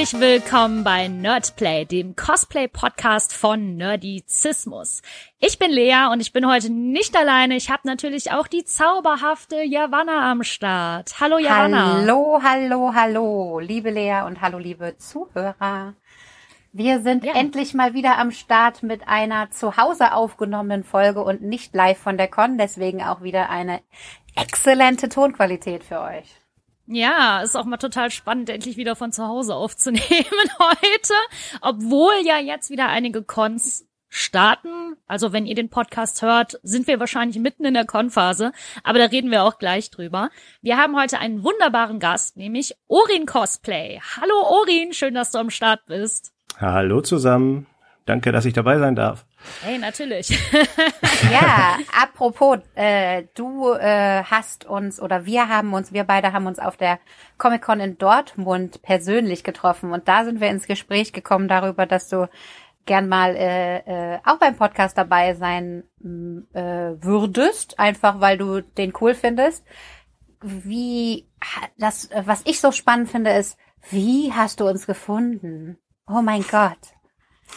Herzlich willkommen bei Nerdplay, dem Cosplay-Podcast von Nerdizismus. Ich bin Lea und ich bin heute nicht alleine. Ich habe natürlich auch die zauberhafte Javanna am Start. Hallo Javanna. Hallo, hallo, hallo, liebe Lea und hallo, liebe Zuhörer. Wir sind ja. endlich mal wieder am Start mit einer zu Hause aufgenommenen Folge und nicht live von der Con, deswegen auch wieder eine exzellente Tonqualität für euch. Ja, ist auch mal total spannend, endlich wieder von zu Hause aufzunehmen heute. Obwohl ja jetzt wieder einige Cons starten. Also wenn ihr den Podcast hört, sind wir wahrscheinlich mitten in der Con-Phase. Aber da reden wir auch gleich drüber. Wir haben heute einen wunderbaren Gast, nämlich Orin Cosplay. Hallo Orin, schön, dass du am Start bist. Hallo zusammen. Danke, dass ich dabei sein darf. Hey, natürlich. ja, apropos, äh, du äh, hast uns oder wir haben uns, wir beide haben uns auf der Comic Con in Dortmund persönlich getroffen und da sind wir ins Gespräch gekommen darüber, dass du gern mal äh, äh, auch beim Podcast dabei sein äh, würdest, einfach weil du den cool findest. Wie das, was ich so spannend finde, ist, wie hast du uns gefunden? Oh mein Gott.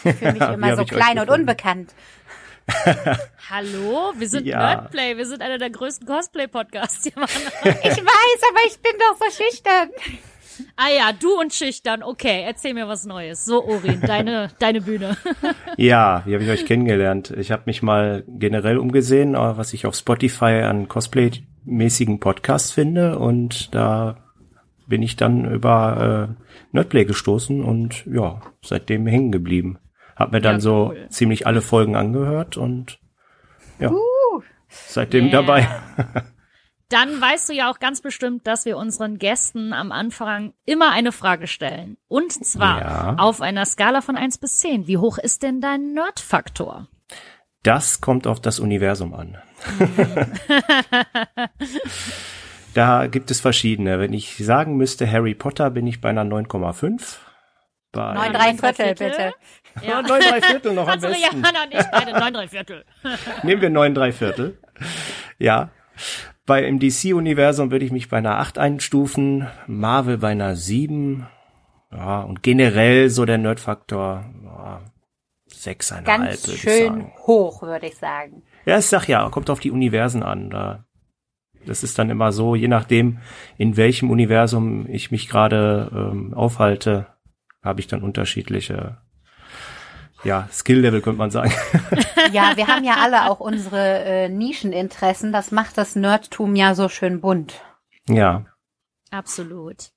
Ich fühle mich immer so klein und unbekannt. Hallo, wir sind ja. Nerdplay, wir sind einer der größten Cosplay-Podcasts. ich weiß, aber ich bin doch so schüchtern. Ah ja, du und schüchtern. Okay, erzähl mir was Neues. So, Orin, deine, deine Bühne. ja, wie habe ich euch kennengelernt? Ich habe mich mal generell umgesehen, äh, was ich auf Spotify an Cosplay-mäßigen Podcasts finde. Und da bin ich dann über äh, Nerdplay gestoßen und ja, seitdem hängen geblieben. Hab mir dann ja, so ziemlich alle Folgen angehört und ja, uh, seitdem yeah. dabei. Dann weißt du ja auch ganz bestimmt, dass wir unseren Gästen am Anfang immer eine Frage stellen. Und zwar ja. auf einer Skala von eins bis zehn. Wie hoch ist denn dein Nerdfaktor? Das kommt auf das Universum an. Da gibt es verschiedene. Wenn ich sagen müsste, Harry Potter bin ich bei einer 9,5. Bei neun drei Viertel, bitte. Ja. neun drei Viertel noch am besten. Und ich beide neun drei Viertel. Nehmen wir neun drei Viertel. Ja. Bei im DC-Universum würde ich mich bei einer acht einstufen, Marvel bei einer sieben. Ja, und generell so der Nerdfaktor ja, sechseinhalb. Ganz schön hoch, würde ich sagen. Ja, ich sag ja, kommt auf die Universen an. Da, das ist dann immer so, je nachdem, in welchem Universum ich mich gerade ähm, aufhalte, habe ich dann unterschiedliche ja, Skill-Level könnte man sagen. Ja, wir haben ja alle auch unsere äh, Nischeninteressen. Das macht das Nerdtum ja so schön bunt. Ja. Absolut.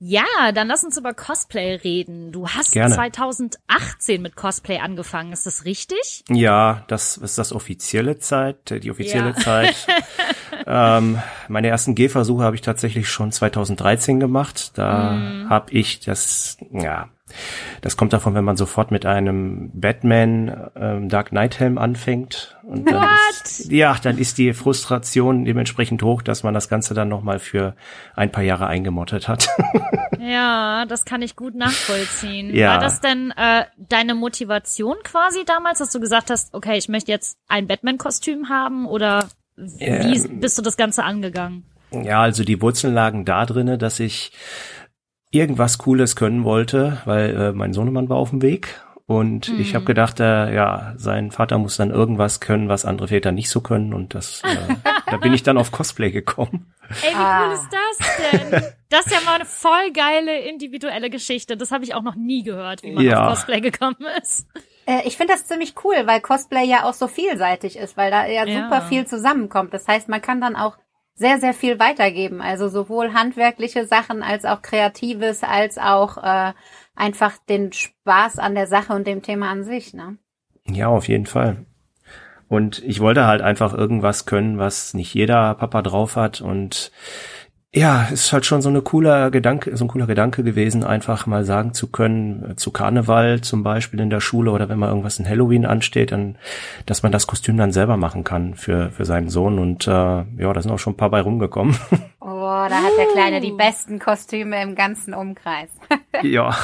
Ja, dann lass uns über Cosplay reden. Du hast Gerne. 2018 mit Cosplay angefangen, ist das richtig? Ja, das ist das offizielle Zeit, die offizielle ja. Zeit. ähm, meine ersten Gehversuche habe ich tatsächlich schon 2013 gemacht. Da mm. habe ich das, ja, das kommt davon, wenn man sofort mit einem Batman ähm, Dark Knight Helm anfängt. Und dann ist, ja, dann ist die Frustration dementsprechend hoch, dass man das Ganze dann nochmal für ein paar Jahre eingemottet hat. ja, das kann ich gut nachvollziehen. Ja. War das denn äh, deine Motivation quasi damals, dass du gesagt hast, okay, ich möchte jetzt ein Batman-Kostüm haben oder wie ähm, bist du das Ganze angegangen? Ja, also die Wurzeln lagen da drinne, dass ich irgendwas Cooles können wollte, weil äh, mein Sohnemann war auf dem Weg und mhm. ich habe gedacht, äh, ja, sein Vater muss dann irgendwas können, was andere Väter nicht so können und das, äh, da bin ich dann auf Cosplay gekommen. Ey, wie ah. cool ist das denn? Das ist ja mal eine voll geile individuelle Geschichte. Das habe ich auch noch nie gehört, wie man ja. auf Cosplay gekommen ist. Äh, ich finde das ziemlich cool, weil Cosplay ja auch so vielseitig ist, weil da ja, ja super viel zusammenkommt. Das heißt, man kann dann auch sehr, sehr viel weitergeben. Also sowohl handwerkliche Sachen als auch Kreatives, als auch äh, einfach den Spaß an der Sache und dem Thema an sich. Ne? Ja, auf jeden Fall. Und ich wollte halt einfach irgendwas können, was nicht jeder Papa drauf hat und ja, ist halt schon so eine cooler Gedanke, so ein cooler Gedanke gewesen, einfach mal sagen zu können, äh, zu Karneval zum Beispiel in der Schule oder wenn mal irgendwas in Halloween ansteht, dann, dass man das Kostüm dann selber machen kann für, für seinen Sohn und äh, ja, da sind auch schon ein paar bei rumgekommen. Oh, da hat der Kleine die besten Kostüme im ganzen Umkreis. ja.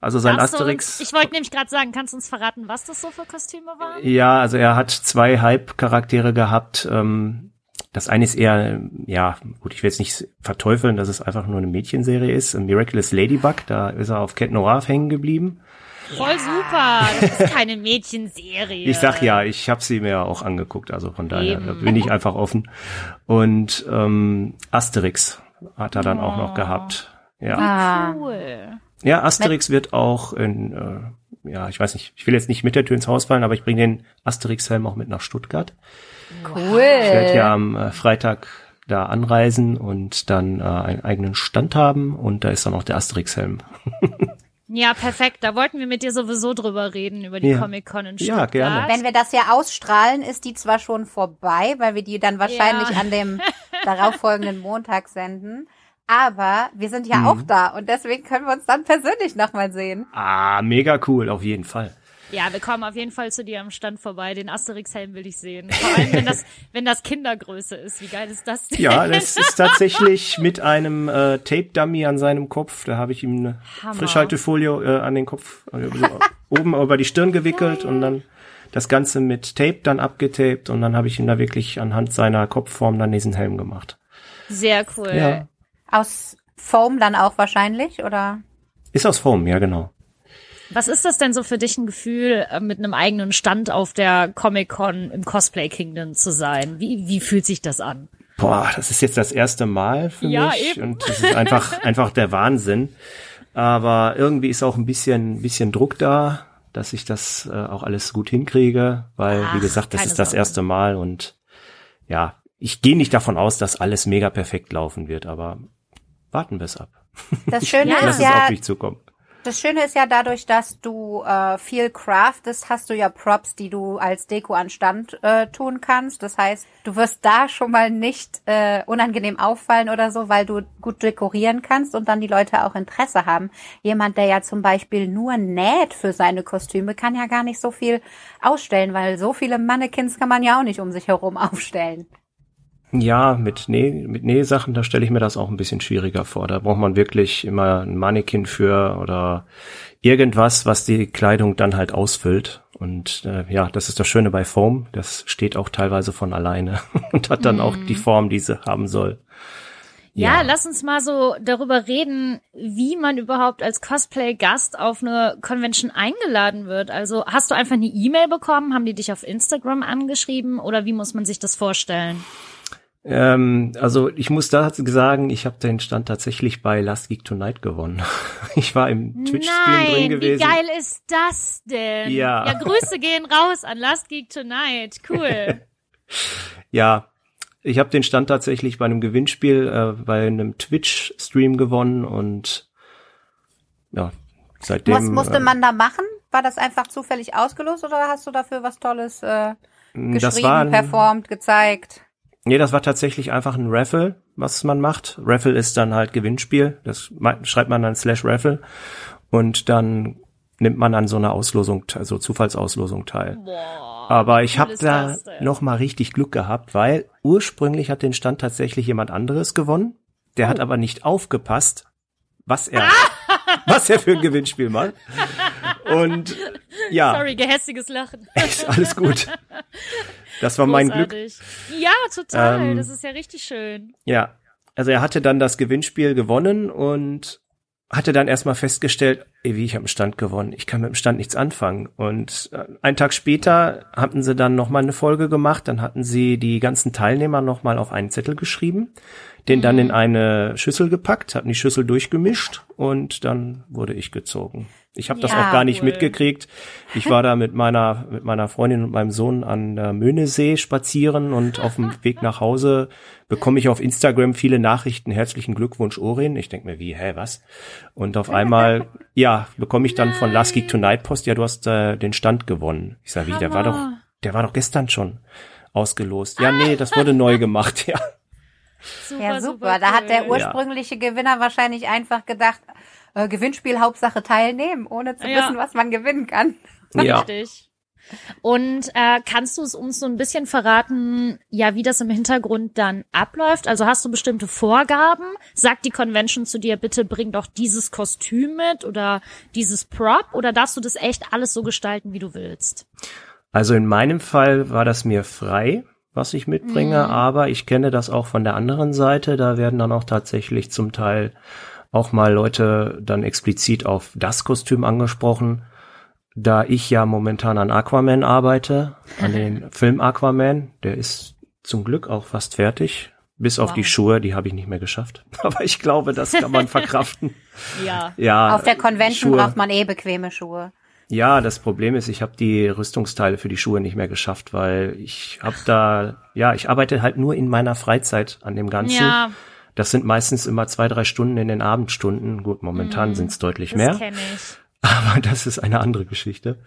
Also sein Darfst Asterix. Uns, ich wollte nämlich gerade sagen, kannst du uns verraten, was das so für Kostüme waren? Ja, also er hat zwei Hype-Charaktere gehabt. Ähm, das eine ist eher, ja, gut, ich will jetzt nicht verteufeln, dass es einfach nur eine Mädchenserie ist. A Miraculous Ladybug, da ist er auf Cat Noir hängen geblieben. Voll super. Das ist keine Mädchenserie. Ich sag ja, ich habe sie mir auch angeguckt, also von daher da bin ich einfach offen. Und ähm, Asterix hat er dann oh. auch noch gehabt. Ja. Ah. Cool. Ja, Asterix wird auch in, äh, ja, ich weiß nicht, ich will jetzt nicht mit der Tür ins Haus fallen, aber ich bringe den Asterix-Helm auch mit nach Stuttgart. Cool. Ich werde ja am äh, Freitag da anreisen und dann äh, einen eigenen Stand haben und da ist dann auch der Asterix-Helm. Ja, perfekt. Da wollten wir mit dir sowieso drüber reden, über die ja. Comic-Con in Stuttgart. Ja, gerne. Wenn wir das ja ausstrahlen, ist die zwar schon vorbei, weil wir die dann wahrscheinlich ja. an dem darauffolgenden Montag senden. Aber wir sind ja mhm. auch da und deswegen können wir uns dann persönlich nochmal sehen. Ah, mega cool, auf jeden Fall. Ja, wir kommen auf jeden Fall zu dir am Stand vorbei. Den Asterix-Helm will ich sehen. Vor allem, wenn das, wenn das Kindergröße ist. Wie geil ist das denn? Ja, das ist tatsächlich mit einem äh, Tape-Dummy an seinem Kopf. Da habe ich ihm eine Hammer. Frischhaltefolie äh, an den Kopf, äh, oben über die Stirn gewickelt und dann das Ganze mit Tape dann abgetaped und dann habe ich ihm da wirklich anhand seiner Kopfform dann diesen Helm gemacht. Sehr cool. Ja. Aus Foam dann auch wahrscheinlich, oder? Ist aus Foam, ja genau. Was ist das denn so für dich ein Gefühl, äh, mit einem eigenen Stand auf der Comic-Con im Cosplay Kingdom zu sein? Wie, wie fühlt sich das an? Boah, das ist jetzt das erste Mal für ja, mich eben. und das ist einfach, einfach der Wahnsinn. Aber irgendwie ist auch ein bisschen, bisschen Druck da, dass ich das äh, auch alles gut hinkriege, weil, Ach, wie gesagt, das ist das erste Mal und ja, ich gehe nicht davon aus, dass alles mega perfekt laufen wird, aber warten wir es ab. Das Schöne ja. ist Lass ja, Das Schöne ist ja dadurch, dass du äh, viel craftest, hast du ja Props, die du als Deko an Stand äh, tun kannst. Das heißt, du wirst da schon mal nicht äh, unangenehm auffallen oder so, weil du gut dekorieren kannst und dann die Leute auch Interesse haben. Jemand, der ja zum Beispiel nur näht für seine Kostüme, kann ja gar nicht so viel ausstellen, weil so viele Mannequins kann man ja auch nicht um sich herum aufstellen. Ja, mit Näh, mit Nähsachen, da stelle ich mir das auch ein bisschen schwieriger vor. Da braucht man wirklich immer ein Mannequin für oder irgendwas, was die Kleidung dann halt ausfüllt. Und äh, ja, das ist das Schöne bei Foam. Das steht auch teilweise von alleine und hat dann mm. auch die mhm. Form, die sie haben soll. Ja, ja, lass uns mal so darüber reden, wie man überhaupt als Cosplay-Gast auf eine Convention eingeladen wird. Also hast du einfach eine E-Mail bekommen? Haben die dich auf Instagram angeschrieben? Oder wie muss man sich das vorstellen? Ähm, also ich muss da sagen, ich habe den Stand tatsächlich bei Last Geek Tonight gewonnen. Ich war im Twitch-Stream drin gewesen. Wie geil ist das denn? Ja. Ja, Grüße gehen raus an Last Geek Tonight. Cool. ja, ich habe den Stand tatsächlich bei einem Gewinnspiel, äh, bei einem Twitch-Stream gewonnen und ja, seitdem. Was musste äh, man da machen? War das einfach zufällig ausgelost oder hast du dafür was Tolles äh, geschrieben, das war ein, performt, gezeigt? Nee, das war tatsächlich einfach ein Raffle, was man macht. Raffle ist dann halt Gewinnspiel. Das schreibt man dann slash Raffle. Und dann nimmt man an so einer Auslosung, also Zufallsauslosung teil. Boah, Aber ich habe da noch mal richtig Glück gehabt, weil ursprünglich hat den Stand tatsächlich jemand anderes gewonnen. Der oh. hat aber nicht aufgepasst, was er, was er für ein Gewinnspiel macht. Und ja. Sorry, gehässiges Lachen. Alles gut. Das war mein Glück. Ja, total. Ähm, das ist ja richtig schön. Ja. Also er hatte dann das Gewinnspiel gewonnen und hatte dann erstmal festgestellt, ey, wie ich habe einen Stand gewonnen. Ich kann mit dem Stand nichts anfangen. Und äh, einen Tag später hatten sie dann nochmal eine Folge gemacht. Dann hatten sie die ganzen Teilnehmer nochmal auf einen Zettel geschrieben, den mhm. dann in eine Schüssel gepackt, hatten die Schüssel durchgemischt und dann wurde ich gezogen. Ich habe das ja, auch gar nicht cool. mitgekriegt. Ich war da mit meiner mit meiner Freundin und meinem Sohn an der Möhnesee spazieren und auf dem Weg nach Hause bekomme ich auf Instagram viele Nachrichten. Herzlichen Glückwunsch, Orin. Ich denke mir, wie, hä, was? Und auf einmal, ja, bekomme ich dann von Last Geek Tonight Post, ja, du hast äh, den Stand gewonnen. Ich sage, wie, der war doch, der war doch gestern schon ausgelost. Ja, nee, das wurde neu gemacht, ja. Super, ja, super. super da hat der ursprüngliche ja. Gewinner wahrscheinlich einfach gedacht, äh, Gewinnspiel Hauptsache teilnehmen, ohne zu ja. wissen, was man gewinnen kann. Ja. Richtig. Und äh, kannst du es uns so ein bisschen verraten, ja, wie das im Hintergrund dann abläuft? Also hast du bestimmte Vorgaben? Sagt die Convention zu dir, bitte bring doch dieses Kostüm mit oder dieses Prop oder darfst du das echt alles so gestalten, wie du willst? Also in meinem Fall war das mir frei was ich mitbringe, mhm. aber ich kenne das auch von der anderen Seite. Da werden dann auch tatsächlich zum Teil auch mal Leute dann explizit auf das Kostüm angesprochen. Da ich ja momentan an Aquaman arbeite, an den Film Aquaman, der ist zum Glück auch fast fertig. Bis auf wow. die Schuhe, die habe ich nicht mehr geschafft. Aber ich glaube, das kann man verkraften. ja. ja. Auf der Convention Schuhe. braucht man eh bequeme Schuhe. Ja, das Problem ist, ich habe die Rüstungsteile für die Schuhe nicht mehr geschafft, weil ich habe da, ja, ich arbeite halt nur in meiner Freizeit an dem Ganzen. Ja. Das sind meistens immer zwei, drei Stunden in den Abendstunden. Gut, momentan mm, sind es deutlich das mehr. Aber das ist eine andere Geschichte.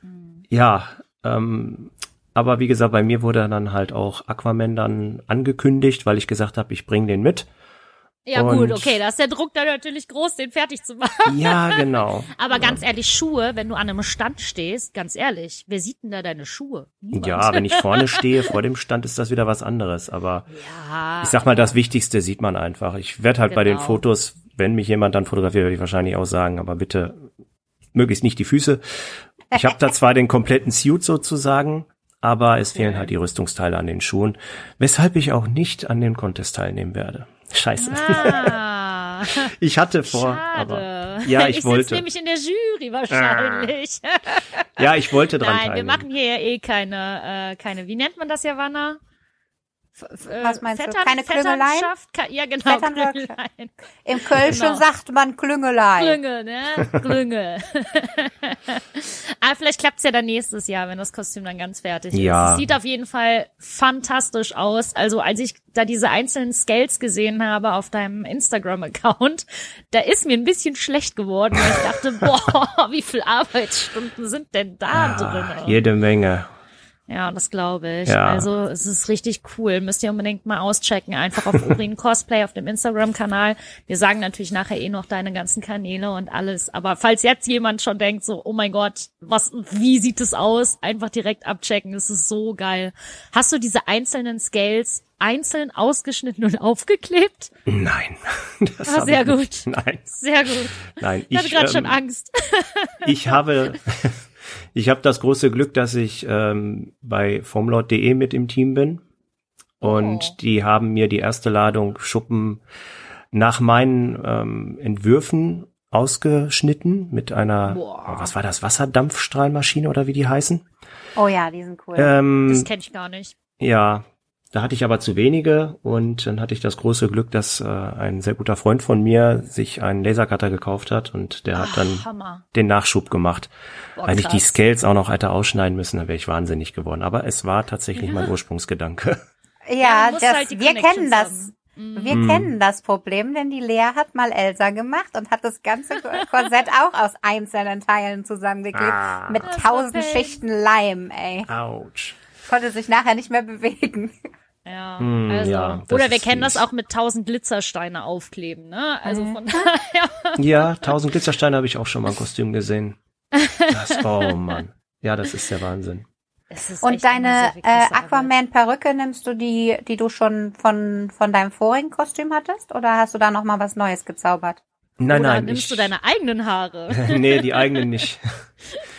Mm. Ja, ähm, aber wie gesagt, bei mir wurde dann halt auch Aquaman dann angekündigt, weil ich gesagt habe, ich bringe den mit. Ja und gut, okay, da ist der Druck dann natürlich groß, den fertig zu machen. Ja, genau. Aber ganz ehrlich, Schuhe, wenn du an einem Stand stehst, ganz ehrlich, wer sieht denn da deine Schuhe? Niemand. Ja, wenn ich vorne stehe, vor dem Stand ist das wieder was anderes. Aber ja, ich sag mal, das Wichtigste sieht man einfach. Ich werde halt genau. bei den genau. Fotos, wenn mich jemand dann fotografiert, werde ich wahrscheinlich auch sagen, aber bitte möglichst nicht die Füße. Ich habe da zwar den kompletten Suit sozusagen, aber es fehlen halt die Rüstungsteile an den Schuhen, weshalb ich auch nicht an dem Contest teilnehmen werde. Scheiße. Ah, ich hatte vor, schade. aber ja, ich, ich wollte. nämlich in der Jury wahrscheinlich. Ah. Ja, ich wollte dran Nein, teilnehmen. wir machen hier ja eh keine, äh, keine, wie nennt man das, ja, Wanner? Äh, Was meinst Vettern, du? Keine Klüngeleien? Ja, genau. Klüngeleien. Im Kölschen genau. sagt man Klüngelein. Klüngel, ne? Klüngel. Aber vielleicht klappt's ja dann nächstes Jahr, wenn das Kostüm dann ganz fertig ja. ist. Es sieht auf jeden Fall fantastisch aus. Also als ich da diese einzelnen Scales gesehen habe auf deinem Instagram-Account, da ist mir ein bisschen schlecht geworden, weil ich dachte, boah, wie viel Arbeitsstunden sind denn da ja, drin? Jede Menge. Ja, das glaube ich. Ja. Also es ist richtig cool. Müsst ihr unbedingt mal auschecken. Einfach auf Urin Cosplay auf dem Instagram-Kanal. Wir sagen natürlich nachher eh noch deine ganzen Kanäle und alles. Aber falls jetzt jemand schon denkt, so, oh mein Gott, was, wie sieht es aus? Einfach direkt abchecken. Es ist so geil. Hast du diese einzelnen Scales einzeln ausgeschnitten und aufgeklebt? Nein. Das ah, sehr gut. Nein. Sehr gut. Nein, ich, ich hatte gerade ähm, schon Angst. ich habe ich habe das große Glück, dass ich ähm, bei formlord.de mit im Team bin. Und oh. die haben mir die erste Ladung Schuppen nach meinen ähm, Entwürfen ausgeschnitten mit einer, oh, was war das, Wasserdampfstrahlmaschine oder wie die heißen? Oh ja, die sind cool. Ähm, das kenne ich gar nicht. Ja, da hatte ich aber zu wenige und dann hatte ich das große Glück, dass äh, ein sehr guter Freund von mir sich einen Lasercutter gekauft hat und der hat dann Hammer. den Nachschub gemacht. Boah, Wenn ich die Scales auch noch hätte ausschneiden müssen, dann wäre ich wahnsinnig geworden. Aber es war tatsächlich ja. mein Ursprungsgedanke. Ja, ja das, halt wir kennen das. Mhm. Wir mhm. kennen das Problem, denn die Lea hat mal Elsa gemacht und hat das ganze Korsett auch aus einzelnen Teilen zusammengeklebt ah. mit tausend Schichten Leim, ey. Autsch. Konnte sich nachher nicht mehr bewegen. Ja, hm, also. Ja, oder wir kennen fies. das auch mit tausend Glitzersteine aufkleben, ne? Also mhm. von daher. Ja, tausend Glitzersteine habe ich auch schon mal im Kostüm gesehen. Das, oh Mann. Ja, das ist der Wahnsinn. Und deine äh, Aquaman-Perücke nimmst du die, die du schon von, von deinem vorigen Kostüm hattest? Oder hast du da noch mal was Neues gezaubert? Nein, Oder nein. nimmst ich, du deine eigenen Haare? nee, die eigenen nicht.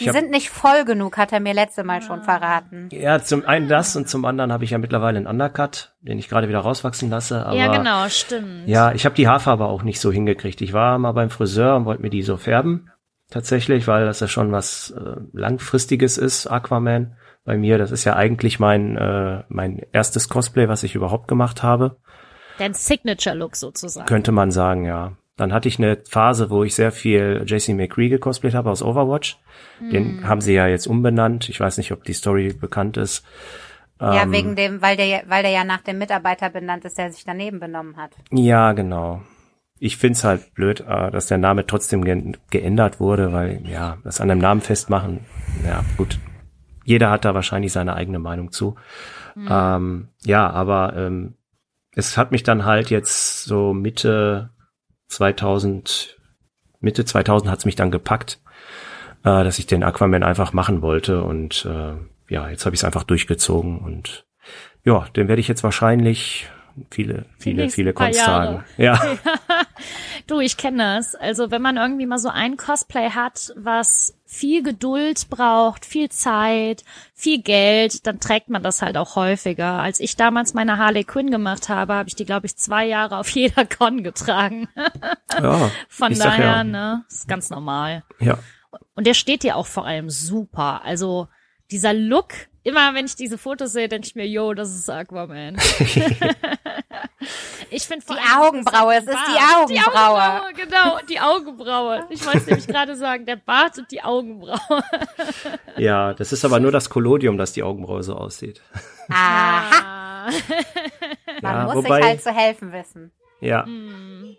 Die hab, sind nicht voll genug, hat er mir letzte Mal schon verraten. Ja, zum einen das und zum anderen habe ich ja mittlerweile einen Undercut, den ich gerade wieder rauswachsen lasse. Aber, ja, genau, stimmt. Ja, ich habe die Haarfarbe auch nicht so hingekriegt. Ich war mal beim Friseur und wollte mir die so färben. Tatsächlich, weil das ja schon was äh, langfristiges ist, Aquaman. Bei mir, das ist ja eigentlich mein äh, mein erstes Cosplay, was ich überhaupt gemacht habe. Dein Signature-Look sozusagen. Könnte man sagen, ja. Dann hatte ich eine Phase, wo ich sehr viel JC McCree gecosplayt habe aus Overwatch. Mm. Den haben sie ja jetzt umbenannt. Ich weiß nicht, ob die Story bekannt ist. Ja, ähm, wegen dem, weil der, weil der ja nach dem Mitarbeiter benannt ist, der sich daneben benommen hat. Ja, genau. Ich find's halt blöd, äh, dass der Name trotzdem ge geändert wurde, weil, ja, das an einem Namen festmachen, ja, gut. Jeder hat da wahrscheinlich seine eigene Meinung zu. Mhm. Ähm, ja, aber ähm, es hat mich dann halt jetzt so Mitte 2000, Mitte 2000 hat's mich dann gepackt, äh, dass ich den Aquaman einfach machen wollte und äh, ja, jetzt habe ich es einfach durchgezogen und ja, den werde ich jetzt wahrscheinlich viele, viele, viele Kunst sagen. Ja. Du, ich kenne das. Also wenn man irgendwie mal so ein Cosplay hat, was viel Geduld braucht, viel Zeit, viel Geld, dann trägt man das halt auch häufiger. Als ich damals meine Harley Quinn gemacht habe, habe ich die, glaube ich, zwei Jahre auf jeder Con getragen. Ja, Von daher, ja. ne, ist ganz normal. Ja. Und der steht dir auch vor allem super. Also dieser Look, immer wenn ich diese Fotos sehe, denke ich mir, yo, das ist Aquaman. ich finde Die Augenbraue, es ist die Augenbraue. Augenbraue, genau, die Augenbraue. Ich wollte es nämlich gerade sagen, der Bart und die Augenbraue. Ja, das ist aber nur das Collodium, dass die Augenbraue so aussieht. Aha, Ah. man Ja, muss wobei- sich halt zu helfen wissen. Ja. Hm.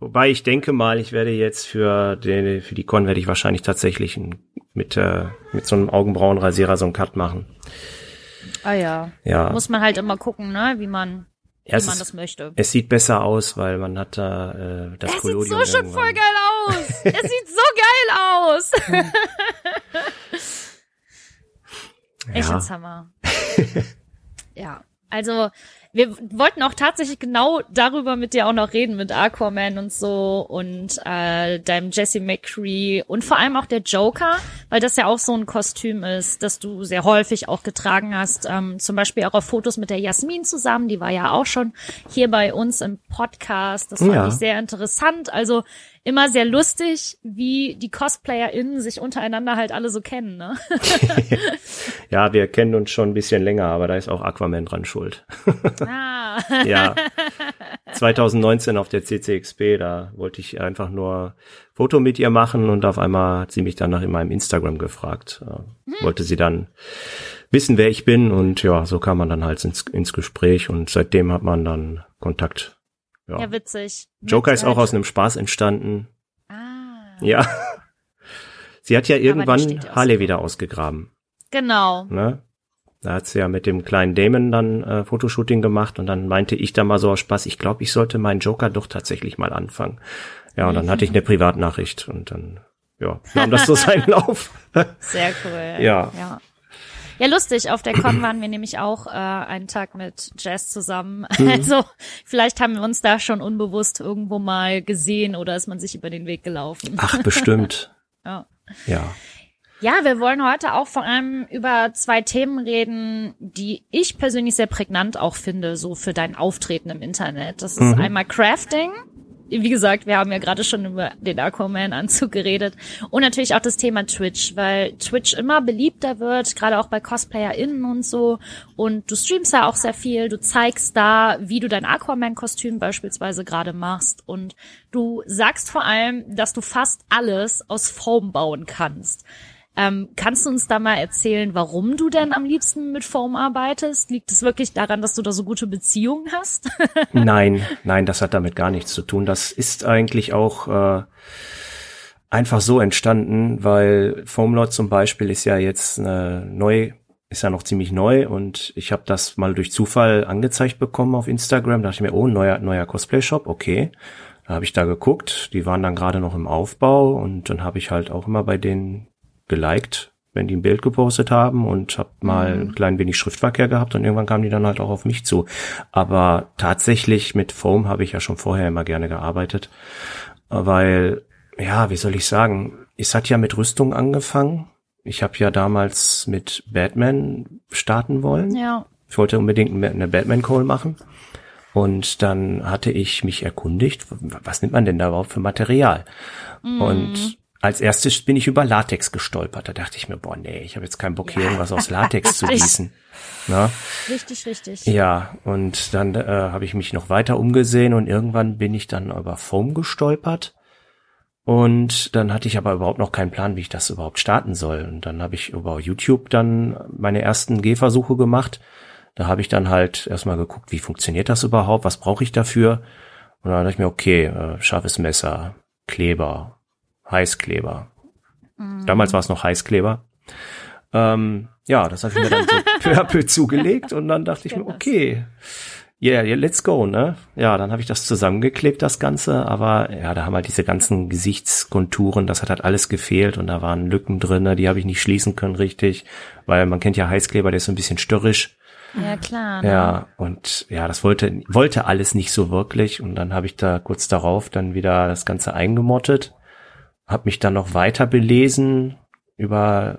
Wobei ich denke mal, ich werde jetzt für den, für die Con werde ich wahrscheinlich tatsächlich ein, mit, äh, mit so einem Augenbrauenrasierer so einen Cut machen. Ah ja. Ja. Muss man halt immer gucken, ne, wie man, Ja, wie man ist, das möchte. es sieht besser aus, weil man hat da äh, das Es sieht Collodium so schon irgendwann. voll geil aus. es sieht so geil aus. Ja. find's Hammer. ja, also wir wollten auch tatsächlich genau darüber mit dir auch noch reden, mit Aquaman und so und äh, deinem Jesse McCree und vor allem auch der Joker, weil das ja auch so ein Kostüm ist, das du sehr häufig auch getragen hast. Ähm, zum Beispiel auch auf Fotos mit der Jasmin zusammen, die war ja auch schon hier bei uns im Podcast. Das fand Ja. ich sehr interessant. Also immer sehr lustig, wie die CosplayerInnen sich untereinander halt alle so kennen, ne? Ja, wir kennen uns schon ein bisschen länger, aber da ist auch Aquaman dran schuld. ah. Ja. 2019 auf der CCXP, da wollte ich einfach nur Foto mit ihr machen und auf einmal hat sie mich dann nach in meinem Instagram gefragt. Äh, Wollte sie dann wissen, wer ich bin und ja, so kam man dann halt ins, ins Gespräch und seitdem hat man dann Kontakt. Ja. Ja, witzig. Joker ist auch aus einem Spaß entstanden. Ah. Ja. Sie hat ja irgendwann aus- Harley wieder ausgegraben. Genau. Ne? Da hat sie ja mit dem kleinen Damon dann äh, Fotoshooting gemacht und dann meinte ich da mal so aus Spaß, ich glaube, ich sollte meinen Joker doch tatsächlich mal anfangen. Ja, und dann hatte ich eine Privatnachricht und dann, ja, nahm das so seinen Lauf. Sehr cool. Ja. ja. Ja, lustig. Auf der Con waren wir nämlich auch äh, einen Tag mit Jazz zusammen. Mhm. Also vielleicht haben wir uns da schon unbewusst irgendwo mal gesehen oder ist man sich über den Weg gelaufen. Ach, bestimmt. Ja. Ja. Ja, wir wollen heute auch vor allem über zwei Themen reden, die ich persönlich sehr prägnant auch finde, so für dein Auftreten im Internet. Das ist einmal Crafting. Wie gesagt, wir haben ja gerade schon über den Aquaman-Anzug geredet. Und natürlich auch das Thema Twitch, weil Twitch immer beliebter wird, gerade auch bei CosplayerInnen und so. Und du streamst ja auch sehr viel. Du zeigst da, wie du dein Aquaman-Kostüm beispielsweise gerade machst. Und du sagst vor allem, dass du fast alles aus Foam bauen kannst. Ähm, kannst du uns da mal erzählen, warum du denn am liebsten mit Foam arbeitest? Liegt es wirklich daran, dass du da so gute Beziehungen hast? Nein, nein, das hat damit gar nichts zu tun. Das ist eigentlich auch äh, einfach so entstanden, weil Foamlord zum Beispiel ist ja jetzt äh, neu, ist ja noch ziemlich neu und ich habe das mal durch Zufall angezeigt bekommen auf Instagram. Da dachte ich mir, oh, neuer, neuer Cosplay-Shop, okay. Da habe ich da geguckt, die waren dann gerade noch im Aufbau und dann habe ich halt auch immer bei denen geliked, wenn die ein Bild gepostet haben und habe mal ein klein wenig Schriftverkehr gehabt und irgendwann kamen die dann halt auch auf mich zu. Aber tatsächlich mit Foam habe ich ja schon vorher immer gerne gearbeitet, weil, ja, wie soll ich sagen, es hat ja mit Rüstung angefangen. Ich habe ja damals mit Batman starten wollen. ja. Ich wollte unbedingt eine Batman Call machen. Und dann hatte ich mich erkundigt, was nimmt man denn da überhaupt für Material? Und als erstes bin ich über Latex gestolpert. Da dachte ich mir, boah, nee, ich habe jetzt keinen Bock, hier irgendwas aus Latex zu gießen. Na? Richtig, richtig. Ja, und dann äh, habe ich mich noch weiter umgesehen und irgendwann bin ich dann über Foam gestolpert. Und dann hatte ich aber überhaupt noch keinen Plan, wie ich das überhaupt starten soll. Und dann habe ich über YouTube dann meine ersten Gehversuche gemacht. Da habe ich dann halt erstmal geguckt, wie funktioniert das überhaupt, was brauche ich dafür. Und dann dachte ich mir, okay, äh, scharfes Messer, Kleber, Heißkleber. Damals war es noch Heißkleber. Ähm, ja, das habe ich mir dann so peu à peu zugelegt und dann dachte ich mir, okay, yeah, yeah, let's go, ne? Ja, dann habe ich das zusammengeklebt, das Ganze, aber ja, da haben halt diese ganzen Gesichtskonturen, das hat halt alles gefehlt und da waren Lücken drinne, die habe ich nicht schließen können richtig, weil man kennt ja Heißkleber, der ist so ein bisschen störrisch. Ja, klar. Ne? Ja, und ja, das wollte, wollte alles nicht so wirklich. Und dann habe ich da kurz darauf dann wieder das Ganze eingemottet, habe mich dann noch weiter belesen über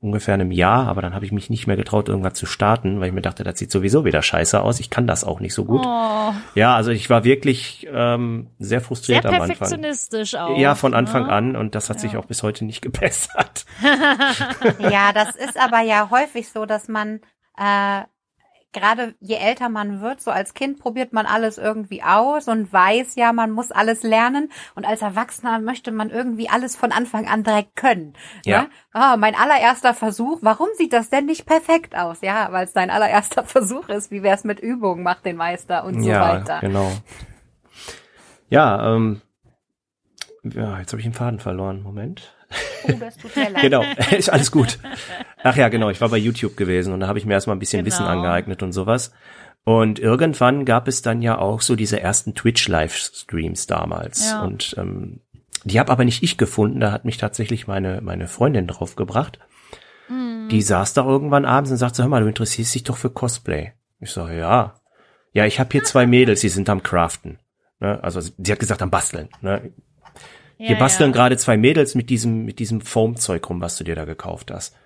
ungefähr einem Jahr, aber dann habe ich mich nicht mehr getraut, irgendwas zu starten, weil ich mir dachte, das sieht sowieso wieder scheiße aus. Ich kann das auch nicht so gut. Oh, Ja, also ich war wirklich ähm, sehr sehr frustriert am Anfang. perfektionistisch auch. Ja, von Anfang ne? an und das hat sich auch bis heute nicht gebessert. Ja, das ist aber ja häufig so, dass man äh, gerade je älter man wird, so als Kind probiert man alles irgendwie aus und weiß ja, man muss alles lernen und als Erwachsener möchte man irgendwie alles von Anfang an direkt können. Ja. Ne? Ah, mein allererster Versuch, warum sieht das denn nicht perfekt aus? Ja, weil es dein allererster Versuch ist. Wie wär's mit Übung, macht den Meister und so ja, weiter. genau. Ja, ähm, ja, jetzt habe ich den Faden verloren. Moment. Leid. Genau, ist alles gut. Ach ja, genau, ich war bei YouTube gewesen und da habe ich mir erstmal ein bisschen Genau. Wissen angeeignet und sowas. Und irgendwann gab es dann ja auch so diese ersten Twitch-Livestreams damals. Ja. Und ähm, die habe aber nicht ich gefunden, da hat mich tatsächlich meine, meine Freundin drauf gebracht. Mhm. Die saß da irgendwann abends und sagte, hör mal, du interessierst dich doch für Cosplay. Ich sage, ja. Ja, ich habe hier zwei Mädels, die sind am Craften. Ne? Also sie hat gesagt, am Basteln. Ne? Ja, Hier basteln ja. gerade zwei Mädels mit diesem, mit diesem Foam-Zeug rum, was du dir da gekauft hast.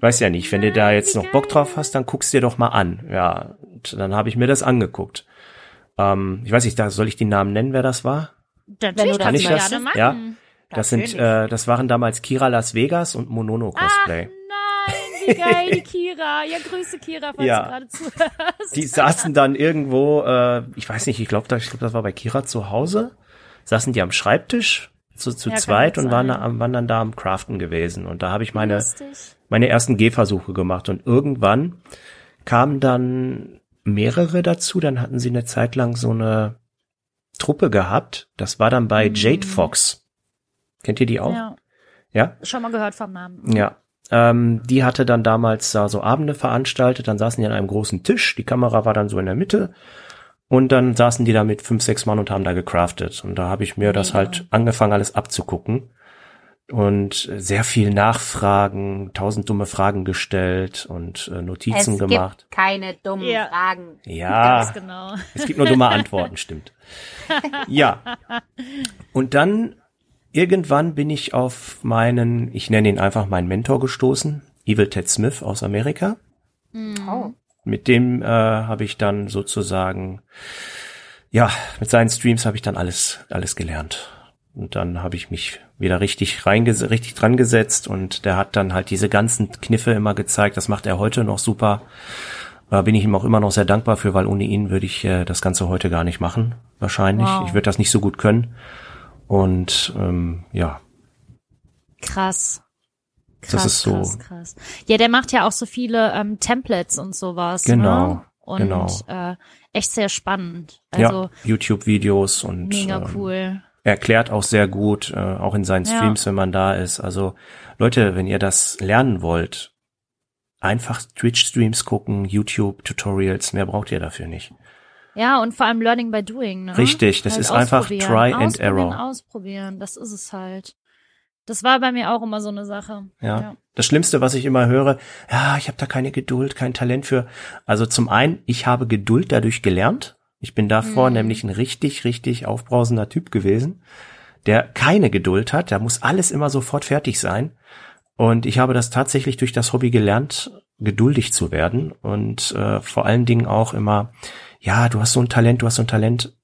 Weiß ja nicht, wenn du da jetzt noch Bock drauf hast, dann guckst dir doch mal an. Ja, und dann habe ich mir das angeguckt. Ähm, ich weiß nicht, da soll ich die Namen nennen, wer das war? Natürlich Kann ich das? gerne machen. Ja. Das sind, äh, das waren damals Kira Las Vegas und Monono Ach Cosplay. nein, wie geil, die Kira. Ja, grüße Kira, falls Ja. du gerade zuhörst. Die saßen dann irgendwo, äh, ich weiß nicht, ich glaube, da, ich glaub, das war bei Kira zu Hause, saßen die am Schreibtisch zu, zu Ja, zweit und waren, sein. da, am- waren dann da am Craften gewesen. Und da habe ich meine, Lustig. meine ersten Gehversuche gemacht. Und irgendwann kamen dann mehrere dazu. Dann hatten sie eine Zeit lang so eine Truppe gehabt. Das war dann bei Jade Fox. Kennt ihr die auch? Mhm. Ja, ja? schon mal gehört vom Namen. Ja. Ähm, die hatte dann damals da so Abende veranstaltet, dann saßen die an einem großen Tisch, die Kamera war dann so in der Mitte und dann saßen die da mit fünf, sechs Mann und haben da gecraftet. Und da habe ich mir das Mega. halt angefangen, alles abzugucken. Und sehr viel Nachfragen, tausend dumme Fragen gestellt und äh, Notizen es gemacht. gibt keine dummen Ja. Fragen. Ja, Ganz genau. es gibt nur dumme Antworten, stimmt. Ja. Und dann irgendwann bin ich auf meinen, ich nenne ihn einfach meinen Mentor gestoßen, Evil Ted Smith aus Amerika. Oh. Mit dem äh, habe ich dann sozusagen, ja, mit seinen Streams habe ich dann alles, alles gelernt. Und dann habe ich mich wieder richtig reinges richtig dran gesetzt und der hat dann halt diese ganzen Kniffe immer gezeigt. Das macht er heute noch super. Da bin ich ihm auch immer noch sehr dankbar für, weil ohne ihn würde ich äh, das Ganze heute gar nicht machen. Wahrscheinlich. Wow. Ich würde das nicht so gut können. Und ähm, ja, Krass. Krass, Das ist so. krass, krass. Ja, der macht ja auch so viele ähm, Templates und sowas. Genau, Ne? Und genau. Äh, echt sehr spannend. Also ja, YouTube-Videos und mega ähm, cool. erklärt auch sehr gut, äh, auch in seinen Ja. Streams, wenn man da ist. Also Leute, wenn ihr das lernen wollt, einfach Twitch-Streams gucken, YouTube-Tutorials, mehr braucht ihr dafür nicht. Ja, und vor allem Learning by Doing. Ne? Richtig, das ist einfach. Try and ausprobieren, Error. Ausprobieren, das ist es halt. Das war bei mir auch immer so eine Sache. Ja. Ja. Das Schlimmste, was ich immer höre, ja, ich habe da keine Geduld, kein Talent für. Also zum einen, ich habe Geduld dadurch gelernt. Ich bin davor Mhm. nämlich ein richtig, richtig aufbrausender Typ gewesen, der keine Geduld hat. Da muss alles immer sofort fertig sein. Und ich habe das tatsächlich durch das Hobby gelernt, geduldig zu werden und äh, vor allen Dingen auch immer, ja, du hast so ein Talent, du hast so ein Talent.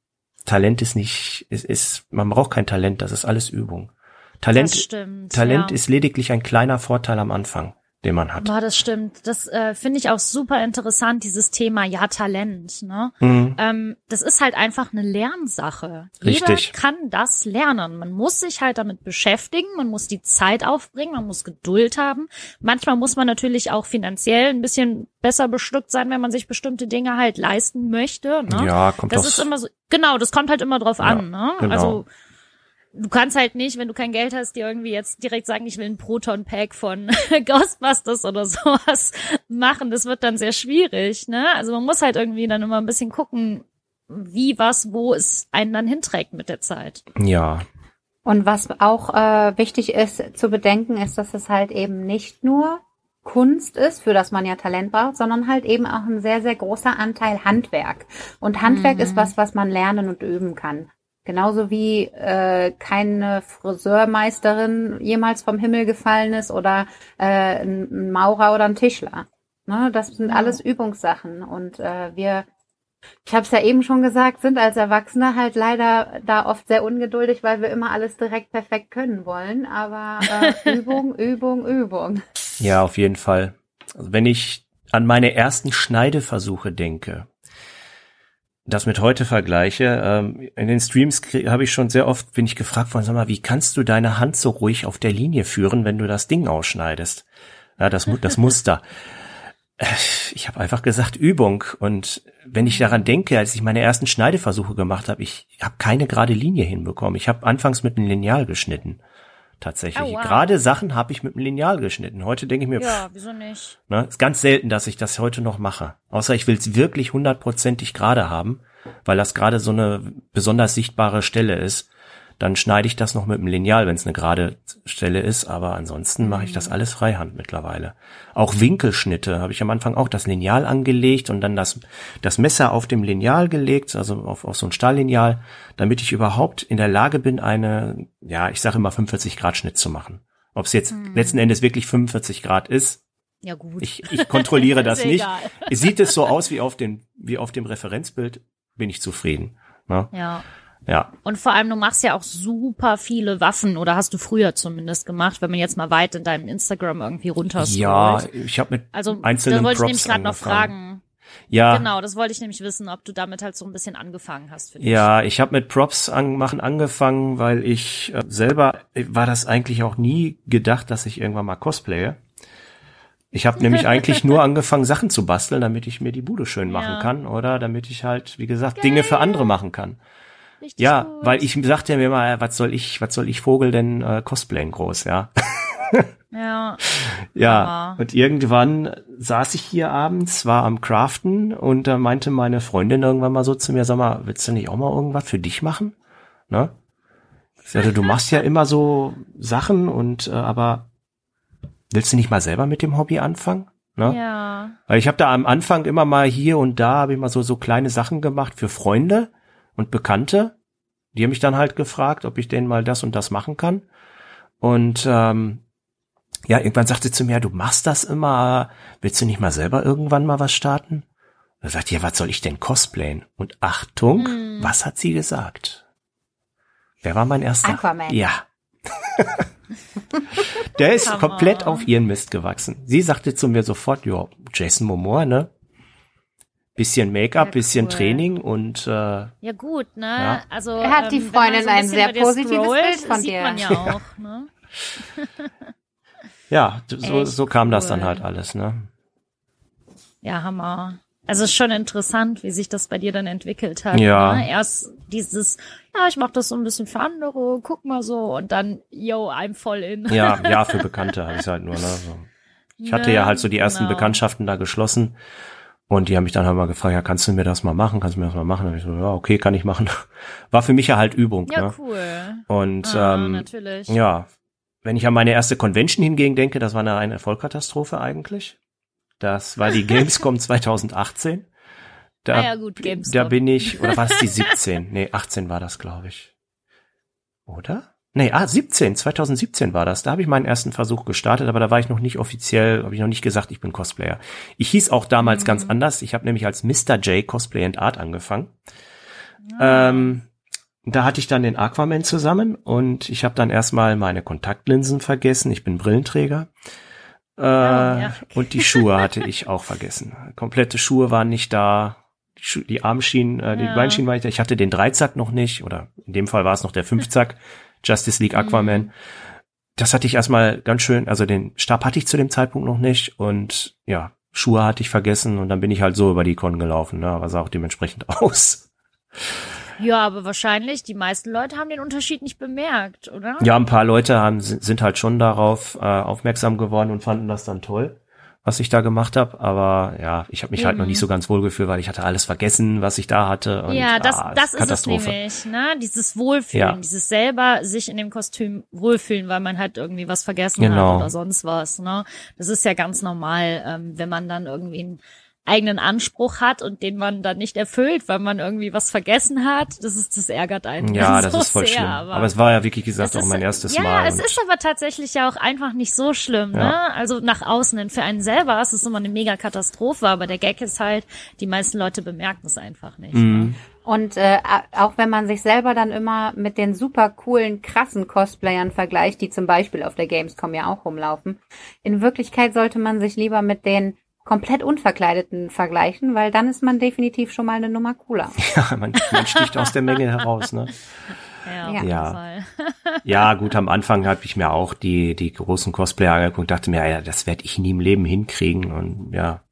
Talent ist nicht, ist, ist man braucht kein Talent, das ist alles Übung. Talent, stimmt. Talent ja. ist lediglich ein kleiner Vorteil am Anfang, den man hat. Boah, das stimmt. Das äh, finde ich auch super interessant, dieses Thema ja Talent. Ne? Mhm. Ähm, das ist halt einfach eine Lernsache. Richtig. Jeder kann das lernen. Man muss sich halt damit beschäftigen, man muss die Zeit aufbringen, man muss Geduld haben. Manchmal muss man natürlich auch finanziell ein bisschen besser bestückt sein, wenn man sich bestimmte Dinge halt leisten möchte. Ne? Ja, kommt das ist immer so, genau, das kommt halt immer drauf an, ne? genau. Also du kannst halt nicht, wenn du kein Geld hast, dir irgendwie jetzt direkt sagen, ich will ein Proton-Pack von Ghostbusters oder sowas machen. Das wird dann sehr schwierig, ne? Also man muss halt irgendwie dann immer ein bisschen gucken, wie, was, wo es einen dann hinträgt mit der Zeit. Ja, Und was auch äh, wichtig ist zu bedenken, ist, dass es halt eben nicht nur Kunst ist, für das man ja Talent braucht, sondern halt eben auch ein sehr, sehr großer Anteil Handwerk. Und Handwerk mhm. ist was, was man lernen und üben kann. Genauso wie äh, keine Friseurmeisterin jemals vom Himmel gefallen ist oder äh, ein Maurer oder ein Tischler. Ne, das sind alles Übungssachen. Und äh, wir, ich habe es ja eben schon gesagt, sind als Erwachsene halt leider da oft sehr ungeduldig, weil wir immer alles direkt perfekt können wollen. Aber äh, Übung, Übung, Übung. Ja, auf jeden Fall. Also wenn ich an meine ersten Schneideversuche denke, das mit heute vergleiche, ähm, in den Streams habe ich schon sehr oft, bin ich gefragt worden, sag mal, wie kannst du deine Hand so ruhig auf der Linie führen, wenn du das Ding ausschneidest? Ja, das, das Muster. Ich habe einfach gesagt Übung und wenn ich daran denke, als ich meine ersten Schneideversuche gemacht habe, ich habe keine gerade Linie hinbekommen. Ich habe anfangs mit einem Lineal geschnitten tatsächlich. Oh, wow. Gerade Sachen habe ich mit dem Lineal geschnitten. Heute denke ich mir, ja, pff, wieso nicht? Ne, ist ganz selten, dass ich das heute noch mache. Außer ich will es wirklich hundertprozentig gerade haben, weil das gerade so eine besonders sichtbare Stelle ist dann schneide ich das noch mit dem Lineal, wenn es eine gerade Stelle ist, aber ansonsten mache ich das mhm. alles freihand mittlerweile. Auch Winkelschnitte habe ich am Anfang auch das Lineal angelegt und dann das, das Messer auf dem Lineal gelegt, also auf, auf so ein Stahllineal, damit ich überhaupt in der Lage bin, eine, ja, ich sage immer 45 Grad Schnitt zu machen. Ob es jetzt hm. letzten Endes wirklich 45 Grad ist, ja gut. Ich, ich kontrolliere das nicht. Sieht es so aus wie auf dem, wie auf dem Referenzbild, bin ich zufrieden. Ne? Ja. Ja. Und vor allem, du machst ja auch super viele Waffen oder hast du früher zumindest gemacht, wenn man jetzt mal weit in deinem Instagram irgendwie runterscrollt. Ja, ich habe mit also, einzelnen da wollte Props ich nämlich gerade noch fragen. Ja. Genau, das wollte ich nämlich wissen, ob du damit halt so ein bisschen angefangen hast. Für dich. Ja, ich habe mit Props machen angefangen, weil ich äh, selber äh, war das eigentlich auch nie gedacht, dass ich irgendwann mal cosplaye. Ich habe nämlich eigentlich nur angefangen, Sachen zu basteln, damit ich mir die Bude schön machen ja. kann oder damit ich halt, wie gesagt, Geil. Dinge für andere machen kann. Richtig ja, gut. weil ich sagte mir mal, was soll ich, was soll ich Vogel denn äh, cosplayen groß, ja. ja. Ja, aber. und irgendwann saß ich hier abends, war am Craften und da meinte meine Freundin irgendwann mal so zu mir, sag mal, willst du nicht auch mal irgendwas für dich machen? Ne? Ich sagte, du machst ja immer so Sachen und äh, aber willst du nicht mal selber mit dem Hobby anfangen? Ne? Ja. Weil ich habe da am Anfang immer mal hier und da habe ich mal so so kleine Sachen gemacht für Freunde und Bekannte, die haben mich dann halt gefragt, ob ich denen mal das und das machen kann. Und ähm, ja, irgendwann sagte sie zu mir, du machst das immer, willst du nicht mal selber irgendwann mal was starten? Da sagt ja, was soll ich denn cosplayen? Und Achtung, hm. was hat sie gesagt? Wer war mein erster? Aquaman. Ja. Der ist Come komplett on. auf ihren Mist gewachsen. Sie sagte zu mir sofort, ja, Jason Momoa, ne? Bisschen Make-up, ja, bisschen cool. Training und äh, ja gut, ne? Ja. Also er hat die ähm, Freundin so ein, ein sehr positives scrollt, Bild von sieht dir. man ja auch, ne? ja, so, so kam cool. das dann halt alles, ne? Ja, Hammer. Also ist schon interessant, wie sich das bei dir dann entwickelt hat. Ja. Ne? Erst dieses, ja, ich mach das so ein bisschen für andere, guck mal so, und dann, yo, I'm voll in. Ja, ja, für Bekannte habe ich halt nur, ne? So. Ich hatte ja halt so die ersten genau. Bekanntschaften da geschlossen und die haben mich dann halt mal gefragt, ja, kannst du mir das mal machen? Kannst du mir das mal machen? Und ich so, ja, okay, kann ich machen. War für mich ja halt Übung. Ja, ne? cool. Und ah, ähm, natürlich. ja, wenn ich an meine erste Convention hingegen denke, das war eine, eine Vollkatastrophe eigentlich. Das war die Gamescom 2018. Da, ah ja, gut, Gamescom. Da bin ich, oder war es die 17? nee, 18 war das, glaube ich. Oder? Nee, ah, 17, 2017 war das. Da habe ich meinen ersten Versuch gestartet, aber da war ich noch nicht offiziell, habe ich noch nicht gesagt, ich bin Cosplayer. Ich hieß auch damals mhm. ganz anders. Ich habe nämlich als Mr. J Cosplay and Art angefangen. Ja. Ähm, da hatte ich dann den Aquaman zusammen und ich habe dann erstmal meine Kontaktlinsen vergessen. Ich bin Brillenträger. Äh, oh, ja. Und die Schuhe hatte ich auch vergessen. Komplette Schuhe waren nicht da. Die, Schu die Armschienen, äh, die ja. Beinschienen war nicht da. Ich hatte den Dreizack noch nicht. Oder in dem Fall war es noch der Fünfzack. Justice League Aquaman. Mhm. Das hatte ich erstmal ganz schön, also den Stab hatte ich zu dem Zeitpunkt noch nicht und ja, Schuhe hatte ich vergessen und dann bin ich halt so über die Con gelaufen, ne, aber sah auch dementsprechend aus. Ja, aber wahrscheinlich, die meisten Leute haben den Unterschied nicht bemerkt, oder? Ja, ein paar Leute haben, sind halt schon darauf äh, aufmerksam geworden und fanden das dann toll. Was ich da gemacht habe, aber ja, ich habe mich halt noch nicht so ganz wohl gefühlt, weil ich hatte alles vergessen, was ich da hatte. Und, ja, das, ah, das ist es nämlich, ne? Dieses Wohlfühlen, Ja. dieses selber sich in dem Kostüm wohlfühlen, weil man halt irgendwie was vergessen Genau. hat oder sonst was, ne? Das ist ja ganz normal, ähm, wenn man dann irgendwie einen eigenen Anspruch hat und den man dann nicht erfüllt, weil man irgendwie was vergessen hat. Das ist, das ärgert einen. Ja, so das ist voll sehr, schlimm. Aber, Aber, es war ja wirklich gesagt es auch ist- mein erstes ja, Mal. es und- ist aber tatsächlich ja auch einfach nicht so schlimm, ne? Also nach außen hin. Für einen selber ist es immer eine mega Katastrophe, aber der Gag ist halt, die meisten Leute bemerken es einfach nicht. Mhm. Ne? Und äh, auch wenn man sich selber dann immer mit den super coolen, krassen Cosplayern vergleicht, die zum Beispiel auf der Gamescom ja auch rumlaufen, in Wirklichkeit sollte man sich lieber mit den komplett unverkleideten vergleichen, weil dann ist man definitiv schon mal eine Nummer cooler. ja, man, man sticht aus der Menge heraus. Ne? Ja, Ja. Ja. Gut, am Anfang habe ich mir auch die, die großen Cosplayer angeguckt, dachte mir, ja, das werde ich nie im Leben hinkriegen. Und ja,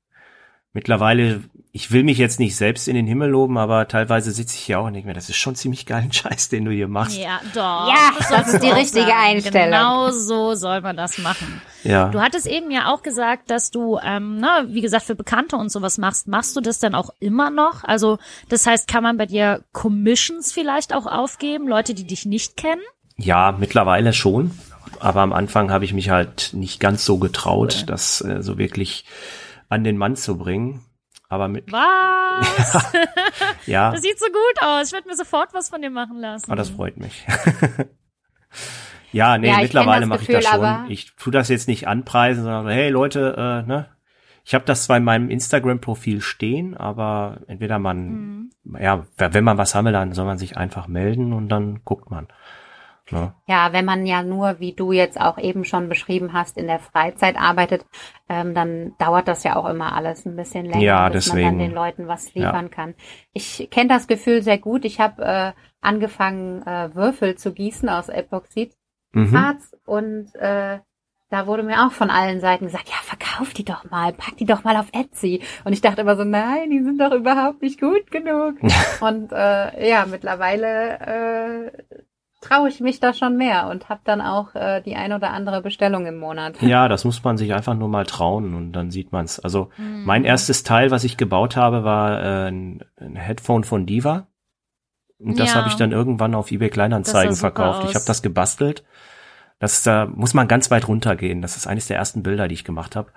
mittlerweile, ich will mich jetzt nicht selbst in den Himmel loben, aber teilweise sitze ich hier auch und denke mir, das ist schon ziemlich geilen Scheiß, den du hier machst. Ja, doch. Ja, das das ist die richtige sagen. Einstellung. Genau so soll man das machen. Ja. Du hattest eben ja auch gesagt, dass du, ähm, na, wie gesagt, für Bekannte und sowas machst. Machst du das denn auch immer noch? Also, das heißt, kann man bei dir Commissions vielleicht auch aufgeben, Leute, die dich nicht kennen? Ja, mittlerweile schon. Aber am Anfang habe ich mich halt nicht ganz so getraut, das äh, so wirklich an den Mann zu bringen. Aber mit, Was? ja, Das sieht so gut aus. Ich würde mir sofort was von dir machen lassen. oh, das freut mich. ja, nee, Ja, mittlerweile mache ich das schon. Ich tu das jetzt nicht anpreisen, sondern so, hey Leute, äh, ne? Ich habe das zwar in meinem Instagram-Profil stehen, aber entweder man, Mhm. ja, wenn man was haben will, dann soll man sich einfach melden und dann guckt man. Ne? Ja, wenn man ja nur, wie du jetzt auch eben schon beschrieben hast, in der Freizeit arbeitet, ähm, dann dauert das ja auch immer alles ein bisschen länger, Ja, bis man deswegen. dann den Leuten was liefern kann. Ich kenne das Gefühl sehr gut. Ich habe äh, angefangen, äh, Würfel zu gießen aus Epoxidharz Mhm. und äh, da wurde mir auch von allen Seiten gesagt, ja, verkauf die doch mal, pack die doch mal auf Etsy. Und ich dachte immer so, nein, die sind doch überhaupt nicht gut genug. und äh, ja, mittlerweile äh, traue ich mich da schon mehr und habe dann auch äh, die ein oder andere Bestellung im Monat. Ja, das muss man sich einfach nur mal trauen und dann sieht man's. Also Mhm. mein erstes Teil, was ich gebaut habe, war äh, ein, ein Headphone von Diva. Und das Ja. habe ich dann irgendwann auf eBay Kleinanzeigen verkauft. Ich aus. habe das gebastelt. Das da muss man ganz weit runtergehen. Das ist eines der ersten Bilder, die ich gemacht habe.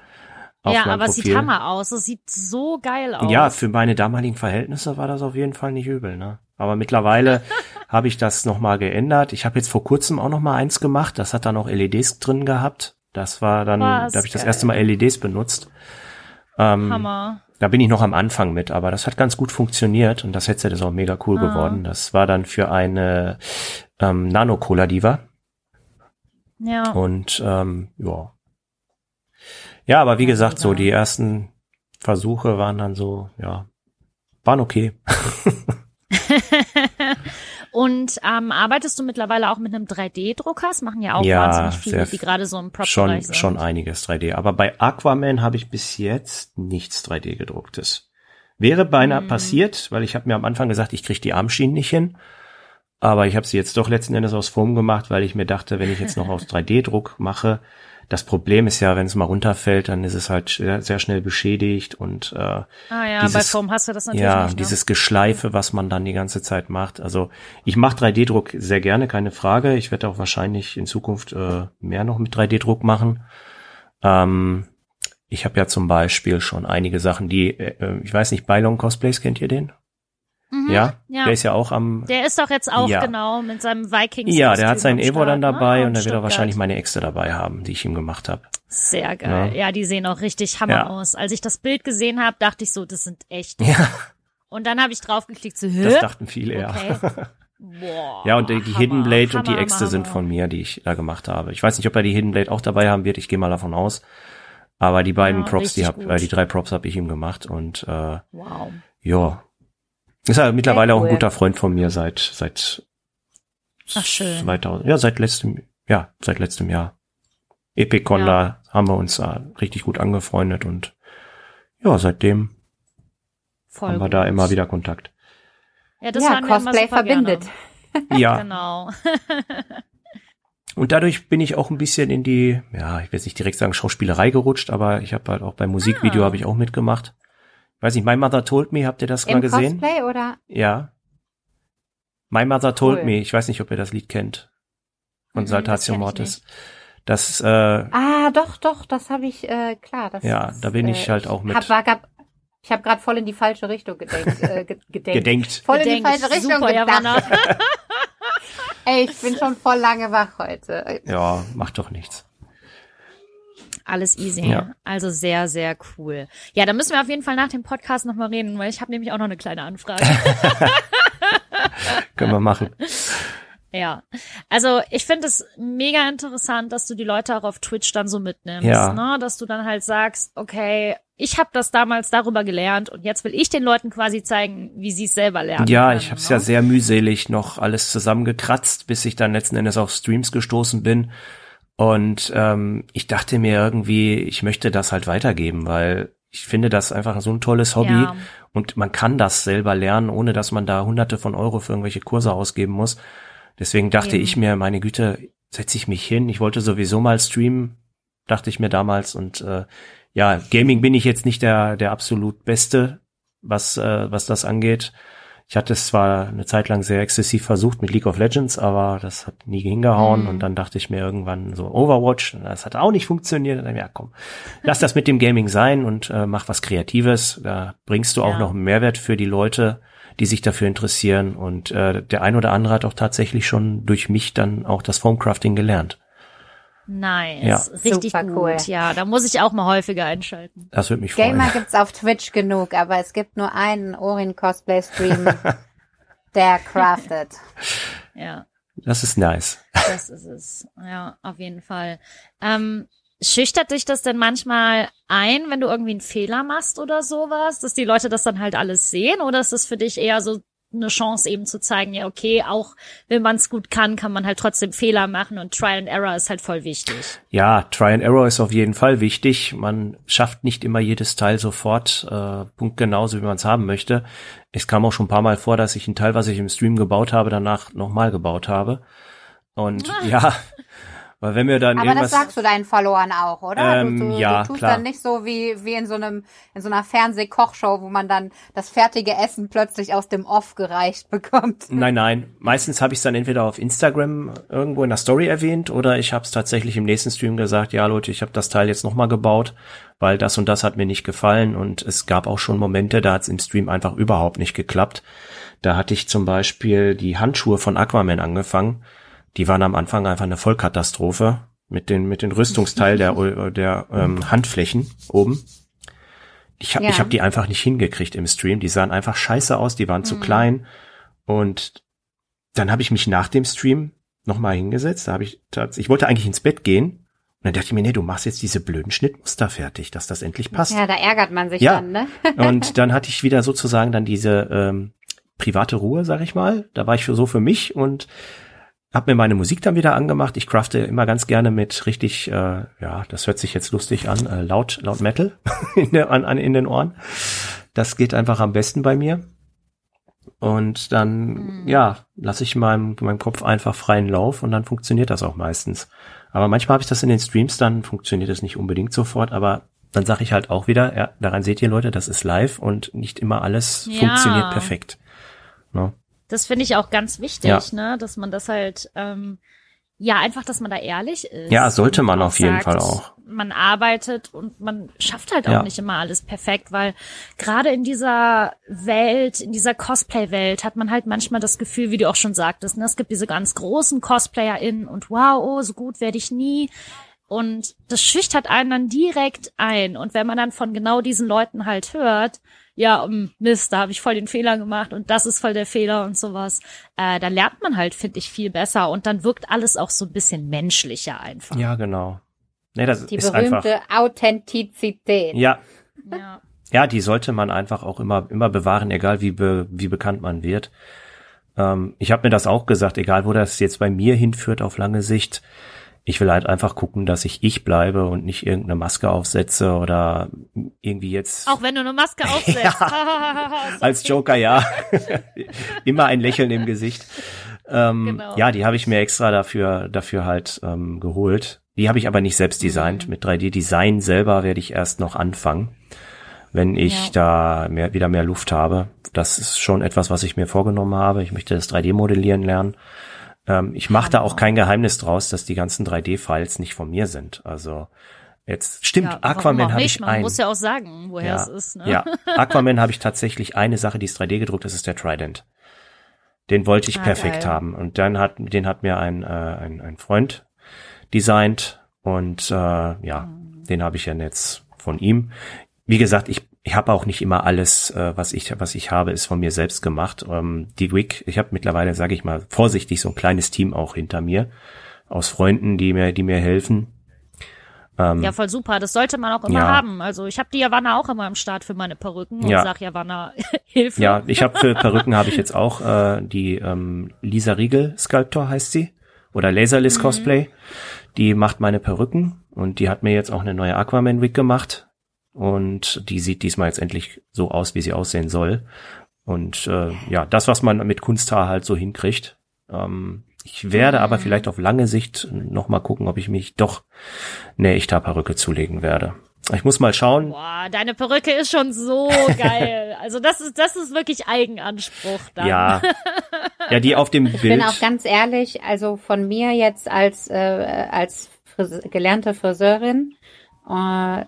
auf ja, aber es sieht Hammer aus. Es sieht so geil aus. Ja, für meine damaligen Verhältnisse war das auf jeden Fall nicht übel, ne? Aber mittlerweile habe ich das nochmal geändert. Ich habe jetzt vor kurzem auch nochmal eins gemacht. Das hat dann auch LEDs drin gehabt. Das war dann, Was da habe ich das geil. erste Mal LEDs benutzt. Ähm, Hammer. da bin ich noch am Anfang mit, aber das hat ganz gut funktioniert und das Headset ist auch mega cool Ah. geworden. Das war dann für eine ähm, Nano Cola Diva Ja. und ähm, ja. Ja, aber wie gesagt, so die ersten Versuche waren dann so, ja, waren okay. Und ähm, arbeitest du mittlerweile auch mit einem 3D-Drucker? Das machen ja auch Ja, wahnsinnig viele, die gerade so im schon, Prop-Bereich sind. schon einiges 3D. Aber bei Aquaman habe ich bis jetzt nichts 3D gedrucktes. Wäre beinahe Mhm. passiert, weil ich habe mir am Anfang gesagt, ich kriege die Armschienen nicht hin. Aber ich habe sie jetzt doch letzten Endes aus Foam gemacht, weil ich mir dachte, wenn ich jetzt noch aus 3D-Druck mache, das Problem ist ja, wenn es mal runterfällt, dann ist es halt sehr, sehr schnell beschädigt und äh, ah ja, dieses- bei Foam hast du das natürlich ja, nicht. Ne? dieses Geschleife, was man dann die ganze Zeit macht. Also ich mache 3D-Druck sehr gerne, keine Frage. Ich werde auch wahrscheinlich in Zukunft äh, mehr noch mit 3D-Druck machen. Ähm, ich habe ja zum Beispiel schon einige Sachen, die, äh, ich weiß nicht, Bylon Cosplays, kennt ihr den? Mhm, Ja? ja. Der ist ja auch am... Der ist doch jetzt auch Ja. genau mit seinem Vikings. ja, der hat seinen Evo dann ne? dabei Am und da wird er Stuttgart. wahrscheinlich meine Äxte dabei haben, die ich ihm gemacht habe. Sehr geil. Ja. die sehen auch richtig Hammer Ja. aus. Als ich das Bild gesehen habe, dachte ich so, das sind echt. Ja, Und dann habe ich draufgeklickt, so, hä? das dachten viele, ja. okay. Boah, Ja, und die, Hammer, Hidden Blade und die Hammer, Äxte Hammer, sind Hammer. von mir, die ich da gemacht habe. Ich weiß nicht, ob er die Hidden Blade auch dabei haben wird, ich gehe mal davon aus. Aber die beiden Ja, Props, die hab, äh, die drei Props habe ich ihm gemacht und äh, Wow. ja. Ist er mittlerweile Sehr auch ein cool. guter Freund von mir seit seit Ach, schön. 2000, ja, seit letztem ja, seit letztem Jahr. Epicon, Ja. da haben wir uns äh, richtig gut angefreundet und ja, seitdem Voll haben wir gut. da immer wieder Kontakt. Ja, das ja, hören wir immer Cosplay super verbindet. Gerne. Ja, Genau. Und dadurch bin ich auch ein bisschen in die, ja, ich will jetzt nicht direkt sagen Schauspielerei gerutscht, aber ich habe halt auch beim Musikvideo Ah. habe ich auch mitgemacht. Weiß nicht, My Mother Told Me, habt ihr das mal Im gesehen? Cosplay oder? Ja. My Mother Told Cool. Me, ich weiß nicht, ob ihr das Lied kennt. Von Mhm, Saltatio das Mortis. Das, äh, Ah, doch, doch, das habe ich, äh, klar. Das, Ja, da bin ich äh, halt auch mit- Hab, war, grad, ich habe gerade voll in die falsche Richtung gedenkt. Äh, ge- gedenkt. gedenkt. Voll in die Gedenkt. falsche Richtung Super, gedacht. Ey, ich bin schon voll lange wach heute. Ja, macht doch nichts. Alles easy. Ja. Also sehr, sehr cool. Ja, da müssen wir auf jeden Fall nach dem Podcast nochmal reden, weil ich habe nämlich auch noch eine kleine Anfrage. Können wir machen. ja. Also ich finde es mega interessant, dass du die Leute auch auf Twitch dann so mitnimmst. Ja. Ne? Dass du dann halt sagst, okay, ich habe das damals darüber gelernt und jetzt will ich den Leuten quasi zeigen, wie sie es selber lernen. Ja, können, ich habe es ne? ja sehr mühselig noch alles zusammengekratzt, bis ich dann letzten Endes auf Streams gestoßen bin. Und ähm, ich dachte mir irgendwie, ich möchte das halt weitergeben, weil ich finde das einfach so ein tolles Hobby Ja. und man kann das selber lernen, ohne dass man da hunderte von Euro für irgendwelche Kurse ausgeben muss. Deswegen dachte Eben. ich mir, meine Güte, setze ich mich hin. Ich wollte sowieso mal streamen, dachte ich mir damals. Und äh, ja, Gaming bin ich jetzt nicht der, der absolut Beste, was, äh, was das angeht. Ich hatte es zwar eine Zeit lang sehr exzessiv versucht mit League of Legends, aber das hat nie hingehauen. Mhm. Und dann dachte ich mir irgendwann so Overwatch, das hat auch nicht funktioniert. Und dann, ja, komm, lass das mit dem Gaming sein und äh, mach was Kreatives. Da bringst du auch Ja. noch einen Mehrwert für die Leute, die sich dafür interessieren. Und äh, der ein oder andere hat auch tatsächlich schon durch mich dann auch das Foamcrafting gelernt. Nice. Ja. Richtig Super gut. cool. Ja, da muss ich auch mal häufiger einschalten. Das würde mich freuen. Gamer gibt's auf Twitch genug, aber es gibt nur einen Orin-Cosplay-Stream, der craftet. Ja. Das ist nice. Das ist es. Ja, auf jeden Fall. Ähm, schüchtert dich das denn manchmal ein, wenn du irgendwie einen Fehler machst oder sowas, dass die Leute das dann halt alles sehen? Oder ist das für dich eher so eine Chance eben zu zeigen, ja, okay, auch wenn man es gut kann, kann man halt trotzdem Fehler machen und Trial and Error ist halt voll wichtig. Ja, Try and Error ist auf jeden Fall wichtig. Man schafft nicht immer jedes Teil sofort, äh, Punkt genauso, wie man es haben möchte. Es kam auch schon ein paar Mal vor, dass ich ein Teil, was ich im Stream gebaut habe, danach nochmal gebaut habe. Und ja, weil wenn wir dann Aber irgendwas... das sagst du deinen Followern auch, oder? Ähm, du, du, ja, du tust klar. dann nicht so wie, wie in so einem, in so einer Fernsehkochshow, wo man dann das fertige Essen plötzlich aus dem Off gereicht bekommt. Nein, nein. Meistens habe ich es dann entweder auf Instagram irgendwo in der Story erwähnt oder ich habe es tatsächlich im nächsten Stream gesagt, ja Leute, ich habe das Teil jetzt nochmal gebaut, weil das und das hat mir nicht gefallen und es gab auch schon Momente, da hat es im Stream einfach überhaupt nicht geklappt. Da hatte ich zum Beispiel die Handschuhe von Aquaman angefangen. Die waren am Anfang einfach eine Vollkatastrophe mit den mit den Rüstungsteil der der ähm, Handflächen oben. Ich habe Ja. ich hab die einfach nicht hingekriegt im Stream. Die sahen einfach scheiße aus, die waren zu klein. Und dann habe ich mich nach dem Stream nochmal hingesetzt. Da habe ich ich wollte eigentlich ins Bett gehen. Und dann dachte ich mir, nee, du machst jetzt diese blöden Schnittmuster fertig, dass das endlich passt. Ja, da ärgert man sich Ja. dann, ne? Und dann hatte ich wieder sozusagen dann diese ähm, private Ruhe, sag ich mal. Da war ich so für mich und habe mir meine Musik dann wieder angemacht. Ich crafte immer ganz gerne mit richtig, äh, ja, das hört sich jetzt lustig an, äh, laut, laut Metal in, der, an, an, in den Ohren. Das geht einfach am besten bei mir. Und dann, ja, lasse ich meinem, meinem Kopf einfach freien Lauf und dann funktioniert das auch meistens. Aber manchmal habe ich das in den Streams, dann funktioniert es nicht unbedingt sofort, aber dann sage ich halt auch wieder, ja, daran seht ihr Leute, das ist live und nicht immer alles Ja. funktioniert perfekt. Ne? Das finde ich auch ganz wichtig, Ja. ne, dass man das halt, ähm, ja, einfach, dass man da ehrlich ist. Ja, sollte man auf jeden sagt, Fall auch. Man arbeitet und man schafft halt auch Ja. nicht immer alles perfekt, weil gerade in dieser Welt, in dieser Cosplay-Welt hat man halt manchmal das Gefühl, wie du auch schon sagtest, ne, es gibt diese ganz großen CosplayerInnen und wow, oh, so gut werde ich nie. Und das schüchtert einen dann direkt ein. Und wenn man dann von genau diesen Leuten halt hört, ja, um, Mist, da habe ich voll den Fehler gemacht und das ist voll der Fehler und sowas, äh, dann lernt man halt, finde ich, viel besser und dann wirkt alles auch so ein bisschen menschlicher einfach. Ja, genau. Nee, das Die ist einfach. berühmte Authentizität. Ja, Ja. ja, die sollte man einfach auch immer, immer bewahren, egal wie, be, wie bekannt man wird. Ähm, ich habe mir das auch gesagt, egal wo das jetzt bei mir hinführt auf lange Sicht. Ich will halt einfach gucken, dass ich ich bleibe und nicht irgendeine Maske aufsetze oder irgendwie jetzt Auch wenn du eine Maske aufsetzt. als Joker, ja. immer ein Lächeln im Gesicht. ähm, genau. Ja, die habe ich mir extra dafür, dafür halt ähm, geholt. Die habe ich aber nicht selbst designt. Mhm. Mit 3D-Design selber werde ich erst noch anfangen, wenn ich ja. da mehr, wieder mehr Luft habe. Das ist schon etwas, was ich mir vorgenommen habe. Ich möchte das 3D-Modellieren lernen. Ähm, ich mache da auch kein Geheimnis draus, dass die ganzen 3D-Files nicht von mir sind. Also Jetzt stimmt, ja, Aquaman habe ich Man ein. muss ja auch sagen, woher ja, es ist. Ne? Ja, Aquaman habe ich tatsächlich eine Sache, die ist 3D gedruckt, das ist der Trident. Den wollte ich ah, perfekt geil. haben. Und dann hat, den hat mir ein, äh, ein, ein Freund designt und äh, ja, mhm. den habe ich ja jetzt von ihm. Wie gesagt, ich, ich habe auch nicht immer alles, äh, was ich was ich habe, ist von mir selbst gemacht. Ähm, die Wig, ich habe mittlerweile, sage ich mal, vorsichtig so ein kleines Team auch hinter mir aus Freunden, die mir die mir helfen ähm, ja, voll super. Das sollte man auch immer ja. haben. Also ich habe die Yavanna auch immer im Start für meine Perücken und ja. sag Yavanna, Hilfe. Ja, ich habe für Perücken habe ich jetzt auch äh, die ähm, Lisa Riegel Sculptor heißt sie oder Laserless mhm. Cosplay. Die macht meine Perücken und die hat mir jetzt auch eine neue Aquaman Wig gemacht und die sieht diesmal jetzt endlich so aus, wie sie aussehen soll. Und äh, ja, das, was man mit Kunsthaar halt so hinkriegt. Ähm, ich werde aber mhm. vielleicht auf lange Sicht noch mal gucken, ob ich mich doch eine echte Perücke zulegen werde. Ich muss mal schauen. Boah, deine Perücke ist schon so geil. Also das ist das ist wirklich Eigenanspruch dann. Ja. Ja, die auf dem Bild. Ich bin auch ganz ehrlich, also von mir jetzt als äh, als Frise gelernte Friseurin äh,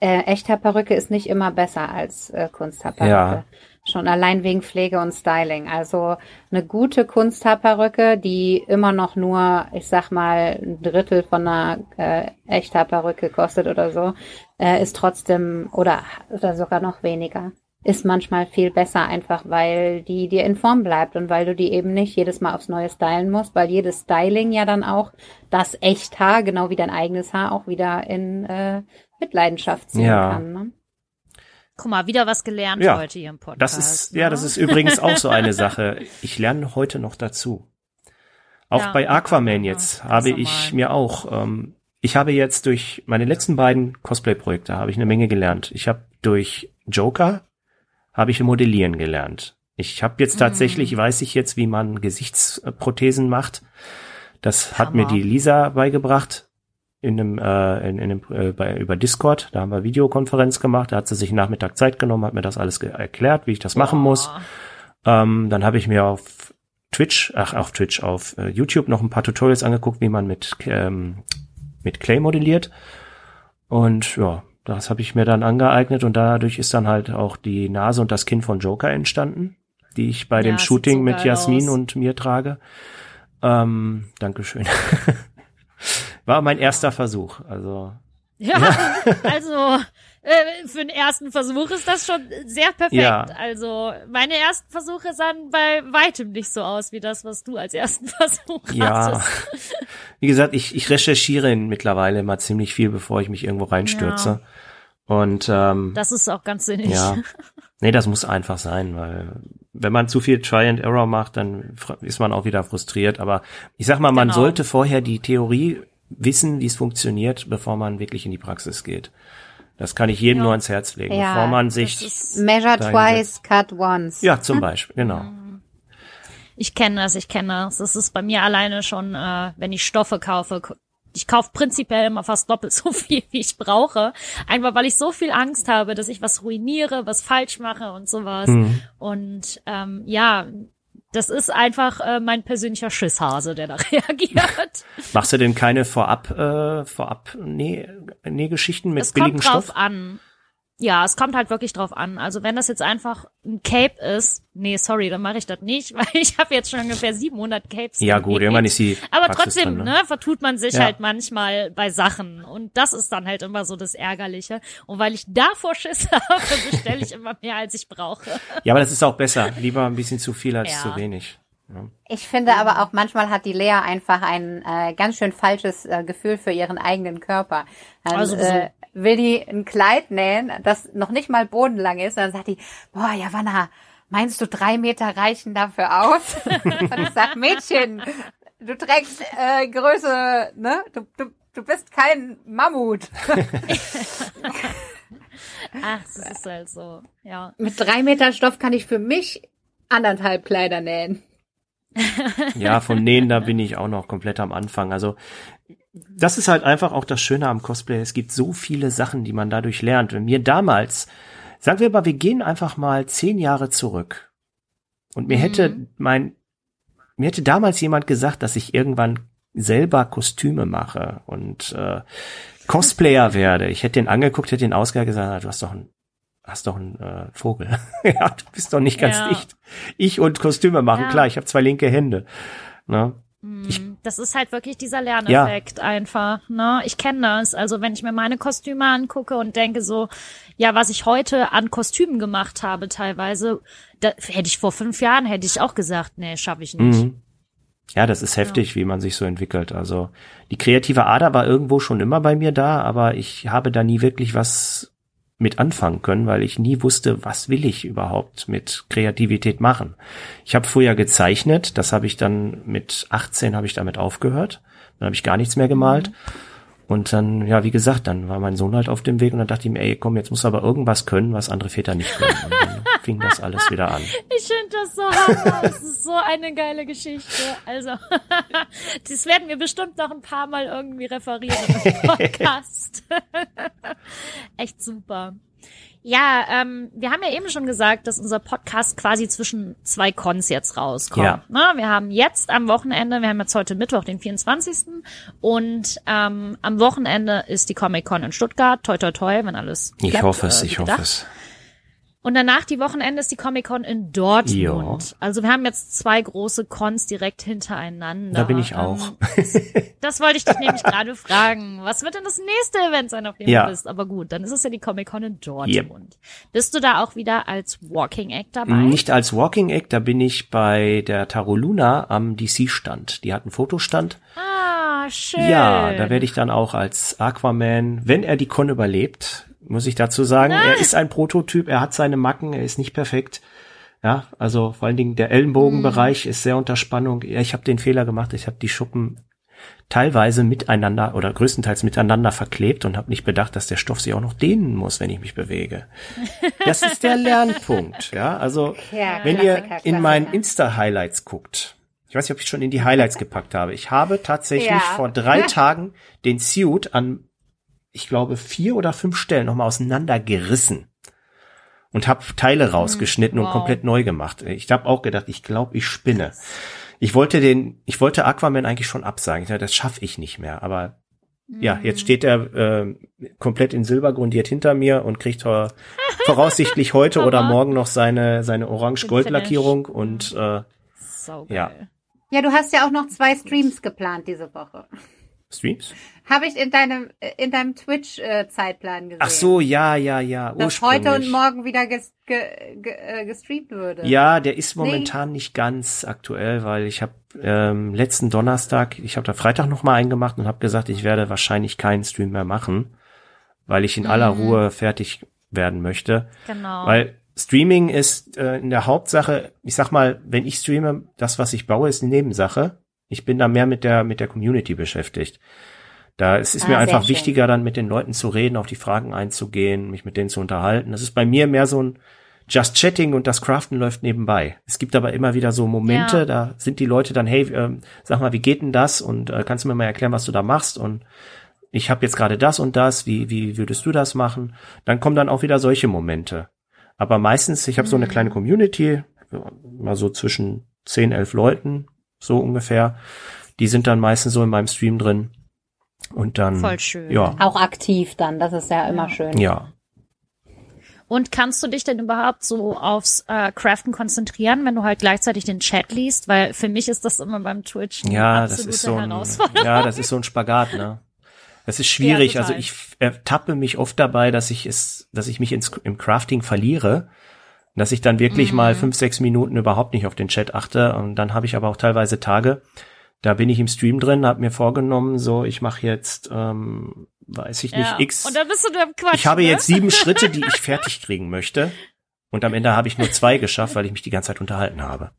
äh, echter Perücke ist nicht immer besser als äh, Kunsthaarperücke. Ja. Schon allein wegen Pflege und Styling. Also eine gute Kunsthaarperücke, die immer noch nur, ich sag mal, ein Drittel von einer äh, Echthaarperücke kostet oder so, äh, ist trotzdem oder, oder sogar noch weniger. Ist manchmal viel besser einfach, weil die dir in Form bleibt und weil du die eben nicht jedes Mal aufs Neue stylen musst, weil jedes Styling ja dann auch das Echthaar, genau wie dein eigenes Haar, auch wieder in äh, Mitleidenschaft ziehen ja. kann. Ne? Guck mal, wieder was gelernt ja, heute hier im Podcast. Das ist, ne? ja, das ist übrigens auch so eine Sache. Ich lerne heute noch dazu. Auch ja, bei Aquaman ja, jetzt habe ich mir auch, ähm, ich habe jetzt durch meine letzten beiden Cosplay-Projekte habe ich eine Menge gelernt. Ich habe durch Joker habe ich Modellieren gelernt. Ich habe jetzt tatsächlich, mhm. weiß ich jetzt, wie man Gesichtsprothesen macht. Das Hammer. hat mir die Lisa beigebracht in einem, äh, in, in einem äh, bei, über Discord, da haben wir Videokonferenz gemacht, da hat sie sich Nachmittag Zeit genommen, hat mir das alles erklärt, wie ich das machen muss. Ähm, dann habe ich mir auf Twitch, ach auf Twitch, auf äh, YouTube noch ein paar Tutorials angeguckt, wie man mit ähm, mit Clay modelliert. Und ja, das habe ich mir dann angeeignet und dadurch ist dann halt auch die Nase und das Kinn von Joker entstanden, die ich bei ja, dem Shooting so mit Jasmin aus. und mir trage. Ähm, Dankeschön. War mein erster Versuch, also. Ja, ja. also äh, für den ersten Versuch ist das schon sehr perfekt. Ja. Also meine ersten Versuche sahen bei weitem nicht so aus wie das, was du als ersten Versuch ja. Wie gesagt, ich, ich recherchiere mittlerweile immer ziemlich viel, bevor ich mich irgendwo reinstürze. Ja. Und ähm, das ist auch ganz sinnig. Ja. Nee, das muss einfach sein, weil wenn man zu viel Try and Error macht, dann ist man auch wieder frustriert. Aber ich sag mal, man genau. sollte vorher die Theorie wissen, wie es funktioniert, bevor man wirklich in die Praxis geht. Das kann ich jedem ja. nur ans Herz legen, ja, bevor man sich measure twice, cut once. Ja, zum Beispiel, genau. Ich kenne das, ich kenne das. Das ist bei mir alleine schon, äh, wenn ich Stoffe kaufe. Ich kaufe prinzipiell immer fast doppelt so viel, wie ich brauche. Einfach weil ich so viel Angst habe, dass ich was ruiniere, was falsch mache und sowas. Mhm. Und ähm, ja, das ist einfach äh, mein persönlicher Schisshase, der da reagiert. Machst du denn keine vorab äh, vorab nee, nee Geschichten mit es billigem Stoff? Es kommt drauf an. Ja, es kommt halt wirklich drauf an. Also wenn das jetzt einfach ein Cape ist, nee, sorry, dann mache ich das nicht, weil ich habe jetzt schon ungefähr 700 Capes. Ja gut, irgendwann ist sie. Aber Praxis trotzdem, drin, ne? ne? vertut man sich ja. halt manchmal bei Sachen und das ist dann halt immer so das Ärgerliche. Und weil ich davor Schiss habe, bestelle ich immer mehr, als ich brauche. Ja, aber das ist auch besser. Lieber ein bisschen zu viel als ja. zu wenig. Ja. Ich finde aber auch manchmal hat die Lea einfach ein äh, ganz schön falsches äh, Gefühl für ihren eigenen Körper. Also, also äh, will die ein Kleid nähen, das noch nicht mal bodenlang ist, und dann sagt die, boah, Javanna, meinst du drei Meter reichen dafür aus? und ich sag, Mädchen, du trägst äh, Größe, ne? Du, du, du bist kein Mammut. Ach, das ist halt so, ja. Mit drei Meter Stoff kann ich für mich anderthalb Kleider nähen. Ja, von Nähen, da bin ich auch noch komplett am Anfang. Also das ist halt einfach auch das Schöne am Cosplay. Es gibt so viele Sachen, die man dadurch lernt. Wenn mir damals, sagen wir mal, wir gehen einfach mal zehn Jahre zurück. Und mir mhm. hätte mein, mir hätte damals jemand gesagt, dass ich irgendwann selber Kostüme mache und äh, Cosplayer werde. Ich hätte den angeguckt, hätte den Ausgang gesagt, du hast doch ein hast doch einen äh, Vogel. ja, du bist doch nicht ganz ja. dicht. Ich und Kostüme machen, ja. klar, ich habe zwei linke Hände. Ne? Ich, hm, das ist halt wirklich dieser Lerneffekt ja. einfach. Ne? Ich kenne das. Also wenn ich mir meine Kostüme angucke und denke so, ja, was ich heute an Kostümen gemacht habe teilweise, da, hätte ich vor fünf Jahren, hätte ich auch gesagt, nee, schaffe ich nicht. Mhm. Ja, das ist heftig, ja. wie man sich so entwickelt. Also die kreative Ader war irgendwo schon immer bei mir da, aber ich habe da nie wirklich was mit anfangen können, weil ich nie wusste, was will ich überhaupt mit Kreativität machen. Ich habe früher gezeichnet, das habe ich dann mit 18 habe ich damit aufgehört, dann habe ich gar nichts mehr gemalt. Und dann, ja, wie gesagt, dann war mein Sohn halt auf dem Weg und dann dachte ich mir, ey, komm, jetzt muss aber irgendwas können, was andere Väter nicht können. Fing das alles wieder an. Ich finde das so hammer. Das ist so eine geile Geschichte. Also, das werden wir bestimmt noch ein paar Mal irgendwie referieren im Podcast. Echt super. Ja, ähm, wir haben ja eben schon gesagt, dass unser Podcast quasi zwischen zwei Cons jetzt rauskommt. Ja. Na, wir haben jetzt am Wochenende, wir haben jetzt heute Mittwoch, den 24. Und ähm, am Wochenende ist die Comic Con in Stuttgart. Toi, toi, toi, wenn alles Ich klappt, hoffe es, äh, ich hoffe es. Und danach die Wochenende ist die Comic-Con in Dortmund. Jo. Also wir haben jetzt zwei große Cons direkt hintereinander. Da bin ich auch. Das, das wollte ich dich nämlich gerade fragen. Was wird denn das nächste Event sein, auf dem ja. du bist? Aber gut, dann ist es ja die Comic-Con in Dortmund. Yep. Bist du da auch wieder als Walking Act dabei? Nicht als Walking Act, da bin ich bei der Taroluna am DC-Stand. Die hat einen Fotostand. Ah, schön. Ja, da werde ich dann auch als Aquaman, wenn er die Con überlebt, muss ich dazu sagen. Na. Er ist ein Prototyp, er hat seine Macken, er ist nicht perfekt. Ja, also vor allen Dingen der Ellenbogenbereich mm. ist sehr unter Spannung. Ja, ich habe den Fehler gemacht, ich habe die Schuppen teilweise miteinander oder größtenteils miteinander verklebt und habe nicht bedacht, dass der Stoff sich auch noch dehnen muss, wenn ich mich bewege. Das ist der Lernpunkt. Ja, also ja, wenn ihr in meinen Insta-Highlights guckt, ich weiß nicht, ob ich schon in die Highlights gepackt habe. Ich habe tatsächlich ja. vor drei Tagen den Suit an ich glaube, vier oder fünf Stellen nochmal auseinandergerissen und habe Teile hm, rausgeschnitten wow. und komplett neu gemacht. Ich habe auch gedacht, ich glaube, ich spinne. Ich wollte den, ich wollte Aquaman eigentlich schon absagen. Ich dachte, das schaffe ich nicht mehr. Aber mhm. ja, jetzt steht er äh, komplett in Silber grundiert hinter mir und kriegt voraussichtlich heute oder morgen noch seine seine orange-gold-Lackierung und äh, so ja. Ja, du hast ja auch noch zwei Streams geplant diese Woche. Streams? Habe ich in deinem in deinem Twitch äh, Zeitplan gesehen. Ach so, ja, ja, ja. Dass heute und morgen wieder ges, ge, ge, äh, gestreamt würde. Ja, der ist momentan nee. nicht ganz aktuell, weil ich habe ähm, letzten Donnerstag, ich habe da Freitag noch mal eingemacht und habe gesagt, ich werde wahrscheinlich keinen Stream mehr machen, weil ich in mhm. aller Ruhe fertig werden möchte. Genau. Weil Streaming ist äh, in der Hauptsache, ich sag mal, wenn ich streame, das was ich baue, ist eine Nebensache. Ich bin da mehr mit der mit der Community beschäftigt. Da es ist ah, mir einfach wichtiger, dann mit den Leuten zu reden, auf die Fragen einzugehen, mich mit denen zu unterhalten. Das ist bei mir mehr so ein Just Chatting und das Craften läuft nebenbei. Es gibt aber immer wieder so Momente, ja. da sind die Leute dann, hey, äh, sag mal, wie geht denn das? Und äh, kannst du mir mal erklären, was du da machst? Und ich habe jetzt gerade das und das, wie, wie würdest du das machen? Dann kommen dann auch wieder solche Momente. Aber meistens, ich habe mhm. so eine mhm. kleine Community, mal so zwischen zehn, elf Leuten, so ungefähr. Die sind dann meistens so in meinem Stream drin. Und dann. Voll schön. Ja. Auch aktiv dann, das ist ja immer schön. Ja. Und kannst du dich denn überhaupt so aufs äh, Craften konzentrieren, wenn du halt gleichzeitig den Chat liest? Weil für mich ist das immer beim Twitch ja, das ist so ein, Ja, das ist so ein Spagat, ne? Das ist schwierig. Ja, also ich ertappe mich oft dabei, dass ich es, dass ich mich ins, im Crafting verliere, dass ich dann wirklich mhm. mal fünf, sechs Minuten überhaupt nicht auf den Chat achte. Und dann habe ich aber auch teilweise Tage, da bin ich im Stream drin, habe mir vorgenommen, so ich mache jetzt, ähm, weiß ich nicht, ja. X. Und dann bist du im Quatsch. Ich habe ne? jetzt sieben Schritte, die ich fertig kriegen möchte. Und am Ende habe ich nur zwei geschafft, weil ich mich die ganze Zeit unterhalten habe.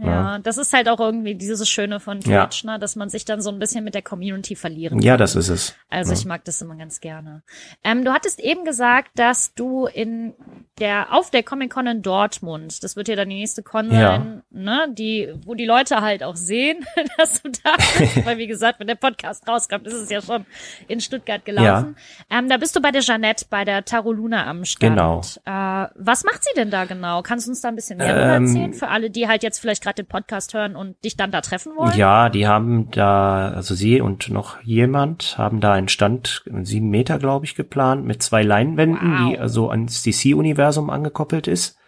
Ja, das ist halt auch irgendwie dieses Schöne von Twitch, ja. ne, dass man sich dann so ein bisschen mit der Community verlieren kann. Ja, das ist es. Also ja. ich mag das immer ganz gerne. Ähm, du hattest eben gesagt, dass du in der auf der Comic Con in Dortmund, das wird ja dann die nächste Con sein, ne, die, wo die Leute halt auch sehen, dass du da bist, weil wie gesagt, wenn der Podcast rauskommt, ist es ja schon in Stuttgart gelaufen. Ähm, da bist du bei der Jeannette, bei der Taroluna am Start. Genau. Äh, was macht sie denn da genau? Kannst du uns da ein bisschen mehr ähm, erzählen? Für alle, die halt jetzt vielleicht gerade den Podcast hören und dich dann da treffen wollen? Ja, die haben da, also sie und noch jemand haben da einen Stand, sieben Meter, glaube ich, geplant, mit zwei Leinwänden, wow. die also ans DC-Universum angekoppelt ist.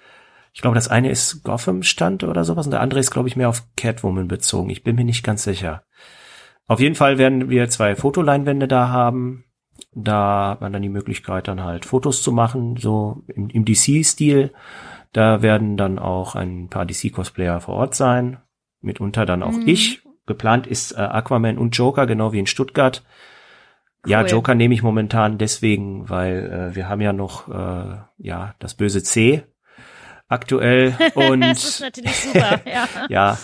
Ich glaube, das eine ist Gotham-Stand oder sowas und der andere ist, glaube ich, mehr auf Catwoman bezogen. Ich bin mir nicht ganz sicher. Auf jeden Fall werden wir zwei Fotoleinwände da haben. Da hat man dann die Möglichkeit, dann halt Fotos zu machen, so im, im DC-Stil. Da werden dann auch ein paar DC-Cosplayer vor Ort sein, mitunter dann auch mhm. ich. Geplant ist äh, Aquaman und Joker, genau wie in Stuttgart. Cool. Ja, Joker nehme ich momentan deswegen, weil äh, wir haben ja noch äh, ja das böse C aktuell und das ist natürlich super, ja. ja.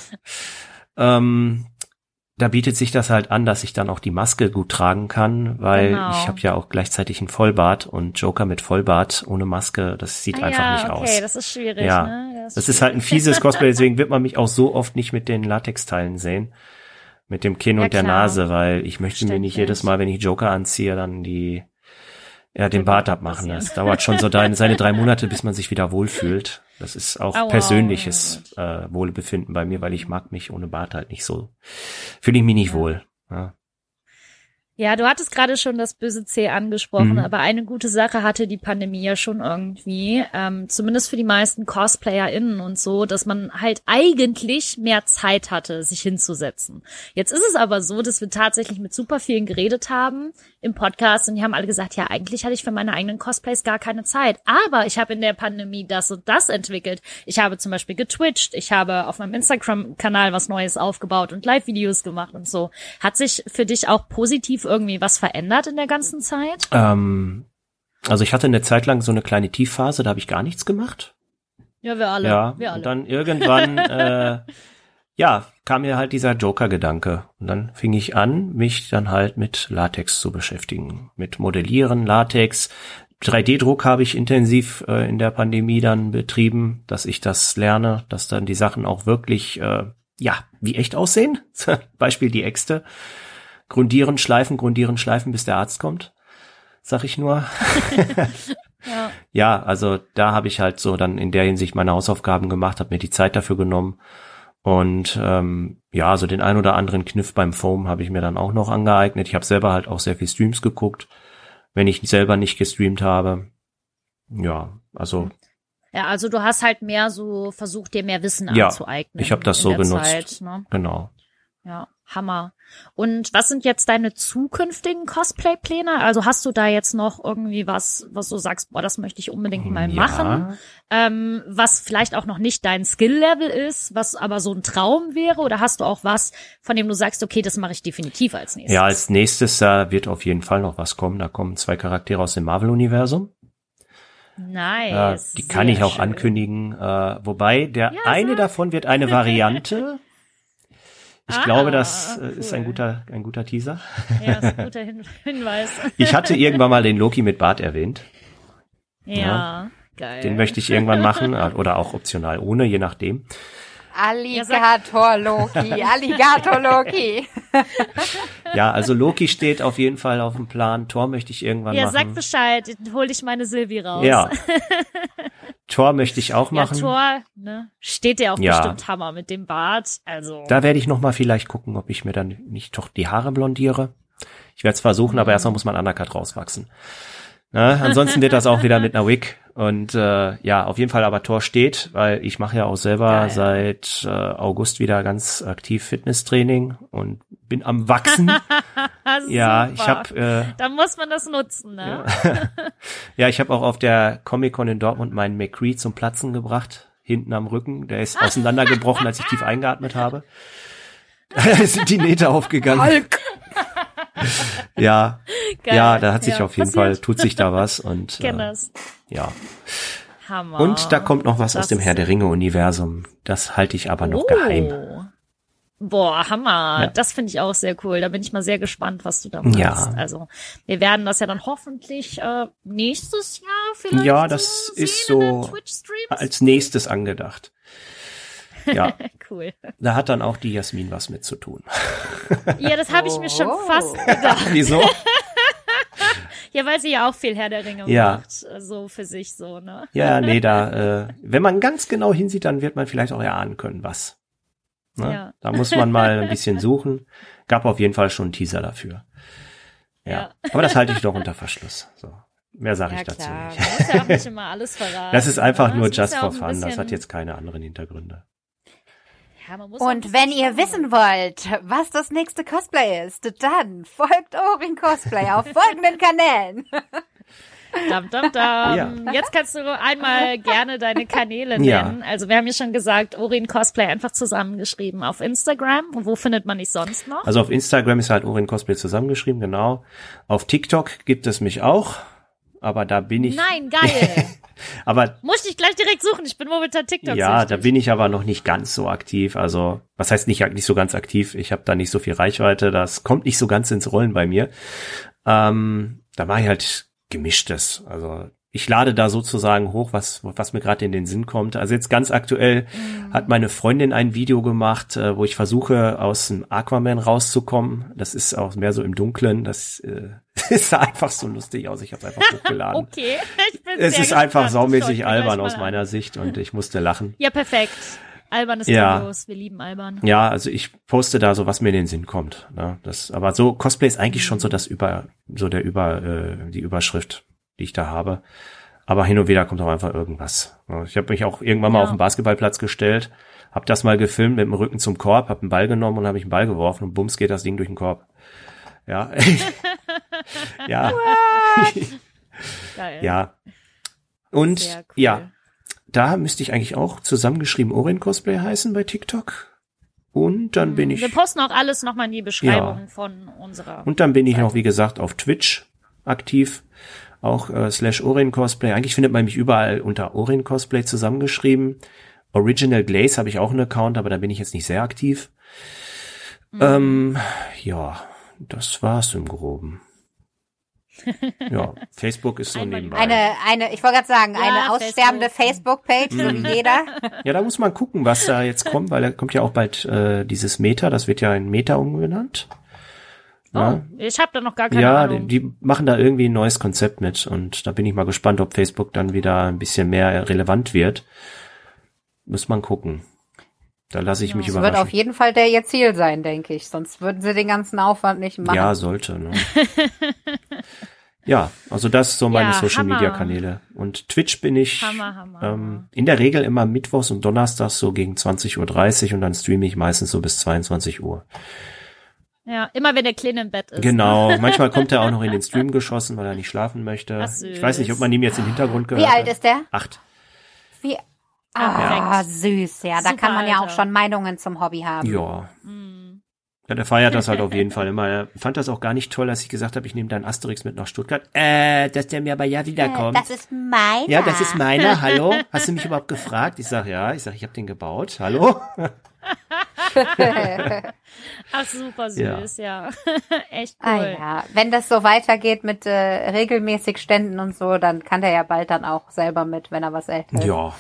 Ähm, da bietet sich das halt an, dass ich dann auch die Maske gut tragen kann, weil genau. ich habe ja auch gleichzeitig einen Vollbart und Joker mit Vollbart ohne Maske, das sieht ah, einfach ja, nicht okay, aus. Okay, das ist schwierig. Ja, ne? das, ist, das ist halt ein fieses Cosplay, deswegen wird man mich auch so oft nicht mit den Latexteilen sehen, mit dem Kinn ja, und der Nase, weil ich möchte mir nicht jedes Mal, wenn ich Joker anziehe, dann die ja, den Bart abmachen. Das dauert schon so deine, seine drei Monate, bis man sich wieder wohlfühlt. Das ist auch Aua. persönliches äh, Wohlbefinden bei mir, weil ich mag mich ohne Bart halt nicht so. Fühle ich mich nicht ja. wohl. Ja. Ja, du hattest gerade schon das böse C angesprochen, mhm. aber eine gute Sache hatte die Pandemie ja schon irgendwie, ähm, zumindest für die meisten CosplayerInnen und so, dass man halt eigentlich mehr Zeit hatte, sich hinzusetzen. Jetzt ist es aber so, dass wir tatsächlich mit super vielen geredet haben im Podcast und die haben alle gesagt, ja, eigentlich hatte ich für meine eigenen Cosplays gar keine Zeit, aber ich habe in der Pandemie das und das entwickelt. Ich habe zum Beispiel getwitcht, ich habe auf meinem Instagram-Kanal was Neues aufgebaut und Live-Videos gemacht und so. Hat sich für dich auch positiv irgendwie was verändert in der ganzen Zeit? Ähm, also ich hatte eine Zeit lang so eine kleine Tiefphase, da habe ich gar nichts gemacht. Ja, wir alle. Ja, wir alle. und dann irgendwann, äh, ja, kam mir halt dieser Joker-Gedanke. Und dann fing ich an, mich dann halt mit Latex zu beschäftigen. Mit Modellieren, Latex. 3D-Druck habe ich intensiv äh, in der Pandemie dann betrieben, dass ich das lerne, dass dann die Sachen auch wirklich, äh, ja, wie echt aussehen. Beispiel die Äxte. Grundieren, schleifen, grundieren, schleifen, bis der Arzt kommt, sag ich nur. ja. ja, also da habe ich halt so dann in der Hinsicht meine Hausaufgaben gemacht, habe mir die Zeit dafür genommen. Und ähm, ja, so den ein oder anderen Kniff beim Foam habe ich mir dann auch noch angeeignet. Ich habe selber halt auch sehr viel Streams geguckt, wenn ich selber nicht gestreamt habe. Ja, also. Ja, also du hast halt mehr so versucht, dir mehr Wissen ja, anzueignen. Ich habe das so genutzt. Zeit, ne? Genau. Ja, Hammer. Und was sind jetzt deine zukünftigen Cosplay-Pläne? Also hast du da jetzt noch irgendwie was, was du sagst, boah, das möchte ich unbedingt mal ja. machen? Ähm, was vielleicht auch noch nicht dein Skill-Level ist, was aber so ein Traum wäre? Oder hast du auch was, von dem du sagst, okay, das mache ich definitiv als nächstes? Ja, als nächstes äh, wird auf jeden Fall noch was kommen. Da kommen zwei Charaktere aus dem Marvel-Universum. Nice. Äh, die kann ich auch schön. ankündigen. Äh, wobei der ja, eine davon wird eine Variante ich ah, glaube, das cool. Äh, ist ein guter, ein guter Teaser. Ja, ist ein guter Hin Hinweis. Ich hatte irgendwann mal den Loki mit Bart erwähnt. Ja, ja, geil. Den möchte ich irgendwann machen äh, oder auch optional ohne, je nachdem. Alligator Loki, Alligator Loki. ja, also Loki steht auf jeden Fall auf dem Plan. Tor möchte ich irgendwann ja, machen. Ja, sag Bescheid, hol ich meine Silvi raus. Ja. Tor möchte ich auch machen. Ja, Tor, ne, steht der auch ja. bestimmt Hammer mit dem Bart. Also. Da werde ich noch mal vielleicht gucken, ob ich mir dann nicht doch die Haare blondiere. Ich werde es versuchen, mhm. aber erstmal muss mein Undercut rauswachsen. Na, ansonsten wird das auch wieder mit einer Wig. Und äh, ja, auf jeden Fall aber Tor steht, weil ich mache ja auch selber Geil. seit äh, August wieder ganz aktiv Fitnesstraining und bin am wachsen. ja, ich habe. Äh, da muss man das nutzen, ne? ja, ja ich habe auch auf der Comic Con in Dortmund meinen McCree zum Platzen gebracht, hinten am Rücken. Der ist auseinandergebrochen, als ich tief eingeatmet habe. da sind die Nähte aufgegangen. Hulk. ja, Geil. ja, da hat sich ja, auf jeden passiert. Fall, tut sich da was und äh, das. ja. Hammer. Und da kommt noch was Das aus dem Herr der Ringe-Universum. Das halte ich aber noch oh. geheim. Boah, Hammer. Ja. Das finde ich auch sehr cool. Da bin ich mal sehr gespannt, was du da machst. Ja. Also, wir werden das ja dann hoffentlich äh, nächstes Jahr vielleicht Ja, das so ist so. Als nächstes angedacht. Ja, Cool. da hat dann auch die Jasmin was mit zu tun. Ja, das habe ich mir schon Oh. fast gedacht. Wieso? Ja, weil sie ja auch viel Herr der Ringe Ja. macht. So für sich so, ne? Ja, nee, da, äh, wenn man ganz genau hinsieht, dann wird man vielleicht auch erahnen können, was. Ne? Ja. Da muss man mal ein bisschen suchen. Gab auf jeden Fall schon einen Teaser dafür. Ja. Ja. Aber das halte ich doch unter Verschluss. So. Mehr sage Ja, ich dazu klar. nicht. Man muss ja auch nicht immer alles verraten. Das ist einfach ne? nur just for ein fun. Das hat jetzt keine anderen Hintergründe. Ja, Und wenn ihr wissen wollt, was das nächste Cosplay ist, dann folgt Orin Cosplay auf folgenden Kanälen. Dam, dam, dam. Ja. Jetzt kannst du einmal gerne deine Kanäle Ja. nennen. Also wir haben ja schon gesagt, Orin Cosplay einfach zusammengeschrieben auf Instagram. Und wo findet man dich sonst noch? Also auf Instagram ist halt Orin Cosplay zusammengeschrieben, genau. Auf TikTok gibt es mich auch. Aber da bin ich. Nein, geil. Aber Muss ich gleich direkt suchen. Ich bin momentan TikTok. Ja, da bin ich aber noch nicht ganz so aktiv. Also, was heißt nicht, nicht so ganz aktiv? Ich habe da nicht so viel Reichweite. Das kommt nicht so ganz ins Rollen bei mir. Ähm, da mache ich halt gemischtes. Also ich lade da sozusagen hoch, was, was mir gerade in den Sinn kommt. Also jetzt ganz aktuell hat meine Freundin ein Video gemacht, äh, wo ich versuche, aus dem Aquaman rauszukommen. Das ist auch mehr so im Dunklen. Das äh, ist einfach so lustig aus. Ich habe es einfach hochgeladen. Okay, ich bin Es ist einfach gespannt. Saumäßig albern aus an. meiner Sicht und ich musste lachen. Ja, perfekt. Albern ist Ja. grandios. Wir lieben Albern. Ja, also ich poste da so, was mir in den Sinn kommt. Ne? Das, aber so Cosplay ist eigentlich schon so das über, so der über, äh, die Überschrift, die ich da habe. Aber hin und wieder kommt auch einfach irgendwas. Ja, Ich habe mich auch irgendwann mal Ja. auf den Basketballplatz gestellt, habe das mal gefilmt mit dem Rücken zum Korb, habe einen Ball genommen und habe ich einen Ball geworfen und bums geht das Ding durch den Korb. Ja, ja, Geil. ja. Und cool. ja, da müsste ich eigentlich auch zusammengeschrieben Orin Cosplay heißen bei TikTok. Und dann bin ich Wir posten auch alles nochmal in die Beschreibung von unserer. Und dann bin ich noch, wie gesagt, auf Twitch aktiv. Auch äh, slash Orin Cosplay. Eigentlich findet man mich überall unter Orin Cosplay zusammengeschrieben. Original Glaze habe ich auch einen Account, aber da bin ich jetzt nicht sehr aktiv. Ähm, ja, das war's im Groben. ja, Facebook ist so Einmal nebenbei. Eine, eine, ich wollte gerade sagen, Ja, eine aussterbende Facebook-Page, so Mhm. wie jeder. Ja, da muss man gucken, was da jetzt kommt, weil da kommt ja auch bald äh, dieses Meta, das wird ja in Meta umgenannt. Oh, ich habe da noch gar keine Ja, Ahnung. die, die machen da irgendwie ein neues Konzept mit und da bin ich mal gespannt, ob Facebook dann wieder ein bisschen mehr relevant wird. Muss man gucken. Da lasse ich mich Das wird überraschen. auf jeden Fall der ihr Ziel sein, denke ich. Sonst würden sie den ganzen Aufwand nicht machen. ja, sollte. Ne? ja, also das so meine Ja, Social Hammer. Media Kanäle. Und Twitch bin ich Hammer, Hammer. ähm, in der Regel immer mittwochs und donnerstags so gegen 20.30 Uhr und dann streame ich meistens so bis 22 Uhr. Ja, immer wenn der Kleine im Bett ist. Genau, manchmal kommt er auch noch in den Stream geschossen, weil er nicht schlafen möchte. Ach. Ich weiß nicht, ob man ihm jetzt im Hintergrund gehört Wie alt ist der? Acht. Wie? Ah, Ah, süß, ja. Da Super, kann man ja auch schon Meinungen zum Hobby haben. Ja. Mm. Ja, der feiert das halt auf jeden Fall immer. Er fand das auch gar nicht toll, dass ich gesagt habe, ich nehme deinen Asterix mit nach Stuttgart. Äh, dass der mir aber ja wiederkommt. Äh, Das ist meiner. ja, das ist meiner. Hallo? Hast du mich überhaupt gefragt? Ich sag ja. Ich sag, ich habe den gebaut. Hallo? Ach, super süß, ja. Echt cool. Ah ja, wenn das so weitergeht mit äh, regelmäßig Ständen und so, dann kann der ja bald dann auch selber mit, wenn er was älter ist. Ja,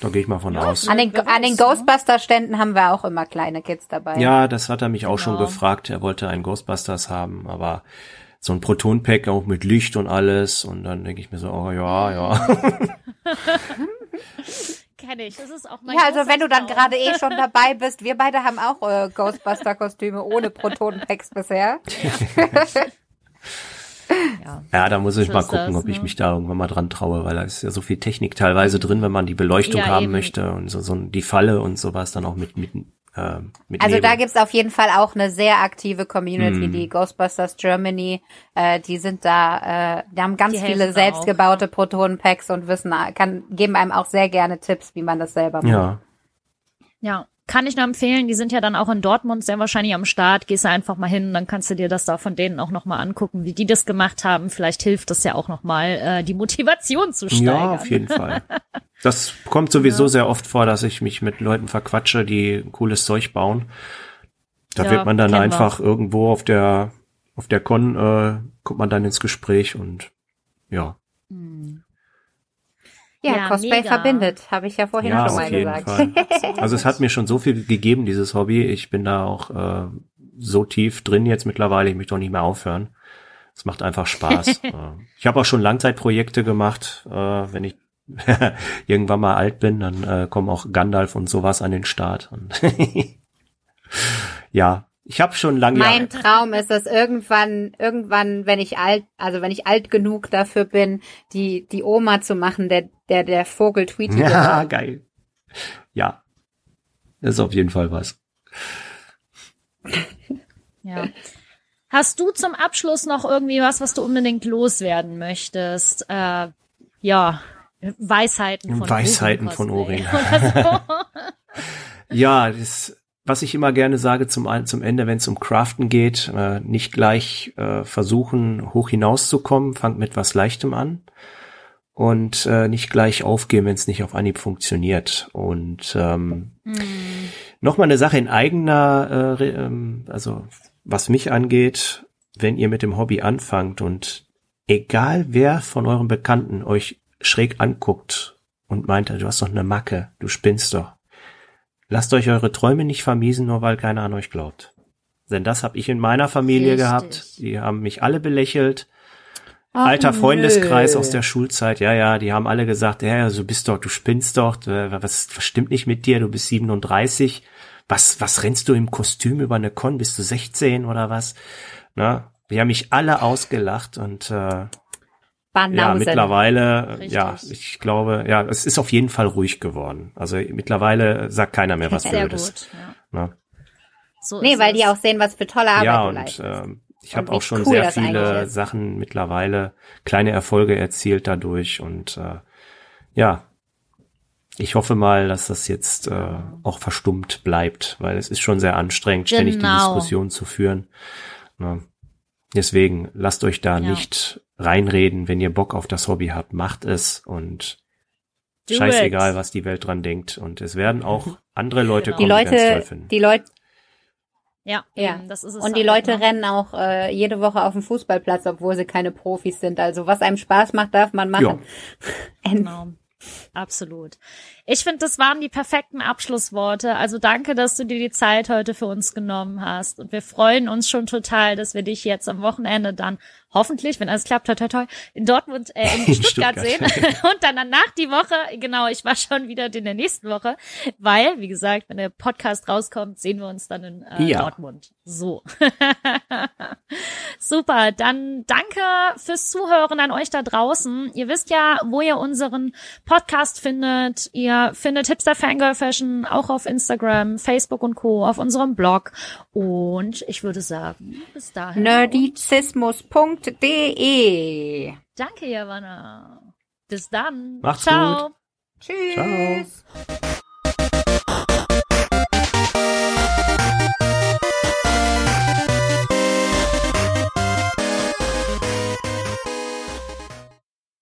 da gehe ich mal von aus. An den, an den ne? Ghostbuster-Ständen haben wir auch immer kleine Kids dabei. Ja, das hat er mich auch schon Genau. gefragt. Er wollte einen Ghostbusters haben, aber so ein Proton-Pack auch mit Licht und alles. Und dann denke ich mir so, oh ja, ja. Kenne ich. Das ist auch mein Ja, also wenn du dann gerade eh schon dabei bist, wir beide haben auch äh, Ghostbuster-Kostüme ohne Protonenpacks bisher. Ja. Ja, da muss ich So mal gucken, das, ob ich ne? mich da irgendwann mal dran traue, weil da ist ja so viel Technik teilweise drin, wenn man die Beleuchtung Ja, haben eben. möchte und so, so die Falle und sowas dann auch mit mit äh, mit Also Nebel. da gibt's auf jeden Fall auch eine sehr aktive Community, Mm. die Ghostbusters Germany. Äh, die sind da, äh, die haben ganz Die viele selbstgebaute Protonenpacks und wissen, kann, geben einem auch sehr gerne Tipps, wie man das selber macht. ja, Ja. Kann ich nur empfehlen. Die sind ja dann auch in Dortmund sehr wahrscheinlich am Start. Gehst du einfach mal hin, dann kannst du dir das da von denen auch nochmal angucken, wie die das gemacht haben. Vielleicht hilft das ja auch nochmal, äh, die Motivation zu steigern. Ja, auf jeden Fall. Das kommt sowieso ja. sehr oft vor, dass ich mich mit Leuten verquatsche, die cooles Zeug bauen. Da ja, wird man dann einfach wir. irgendwo auf der auf der Con äh, kommt man dann ins Gespräch und ja. Hm. Ja, ja Cosplay mega. verbindet, habe ich ja vorhin ja, schon mal gesagt. also es hat mir schon so viel gegeben, dieses Hobby. Ich bin da auch äh, so tief drin jetzt mittlerweile, ich möchte auch nicht mehr aufhören. Es macht einfach Spaß. Äh, ich habe auch schon Langzeitprojekte gemacht. Äh, wenn ich irgendwann mal alt bin, dann äh, kommen auch Gandalf und sowas an den Start. Und ja, ich habe schon lange. Mein Traum ist es irgendwann, irgendwann, wenn ich alt, also wenn ich alt genug dafür bin, die die Oma zu machen, der der der Vogel Tweety. Ja, geil. Ja, das ist auf jeden Fall was. Ja. Hast du zum Abschluss noch irgendwie was, was du unbedingt loswerden möchtest? Äh, ja, Weisheiten von Weisheiten von Orin. So. ja, das was ich immer gerne sage zum, zum Ende, wenn es um Craften geht, äh, nicht gleich äh, versuchen, hoch hinauszukommen, fangt mit was Leichtem an und äh, nicht gleich aufgeben, wenn es nicht auf Anhieb funktioniert. Und ähm, mm. nochmal eine Sache in eigener, äh, ähm, also was mich angeht, wenn ihr mit dem Hobby anfangt und egal wer von euren Bekannten euch schräg anguckt und meint, du hast doch eine Macke, du spinnst doch Lasst euch eure Träume nicht vermiesen, nur weil keiner an euch glaubt. Denn das habe ich in meiner Familie Richtig. gehabt. Die haben mich alle belächelt. Ach, Alter Freundeskreis nö. aus der Schulzeit, ja, ja, die haben alle gesagt, ja, du bist doch, du spinnst doch, was, was stimmt nicht mit dir, du bist 37, was, was rennst du im Kostüm über eine Con, bist du 16 oder was? Na, die haben mich alle ausgelacht und äh, Banausen. Ja, mittlerweile, Richtig. ja, ich glaube, ja, es ist auf jeden Fall ruhig geworden. Also mittlerweile sagt keiner mehr was Sehr Blödes. Gut, ja. Ne? So nee, weil es. die auch sehen, was für tolle Arbeit ja, und, äh, ich habe auch schon cool sehr viele Sachen mittlerweile, kleine Erfolge erzielt dadurch und äh, ja, ich hoffe mal, dass das jetzt äh, auch verstummt bleibt, weil es ist schon sehr anstrengend, genau. ständig die genau. Diskussion zu führen. Ne? Deswegen lasst euch da ja. nicht reinreden, wenn ihr Bock auf das Hobby habt, macht es und Do scheißegal, it. was die Welt dran denkt. Und es werden auch andere Leute genau. kommen, die Leute, die Leute, ja, ja. das ist es. Und die Leute ne? rennen auch äh, jede Woche auf dem Fußballplatz, obwohl sie keine Profis sind. Also was einem Spaß macht, darf man machen. Ja. genau. Absolut. Ich finde, das waren die perfekten Abschlussworte. Also danke, dass du dir die Zeit heute für uns genommen hast. Und wir freuen uns schon total, dass wir dich jetzt am Wochenende dann hoffentlich, wenn alles klappt, toi, toi, toi, in Dortmund, äh, in Stuttgart, Stuttgart. sehen. Und dann danach die Woche, genau, ich war schon wieder in der nächsten Woche, weil, wie gesagt, wenn der Podcast rauskommt, sehen wir uns dann in äh, ja. Dortmund. So. Super, dann danke fürs Zuhören an euch da draußen. Ihr wisst ja, wo ihr unseren Podcast findet. Ihr findet Hipster Fangirl Fashion auch auf Instagram, Facebook und Co., auf unserem Blog. Und ich würde sagen, bis dahin. Nerdizismus.com www.ftf.de. Danke, Javanna. Bis dann. Macht's Ciao. gut. Tschüss. Ciao.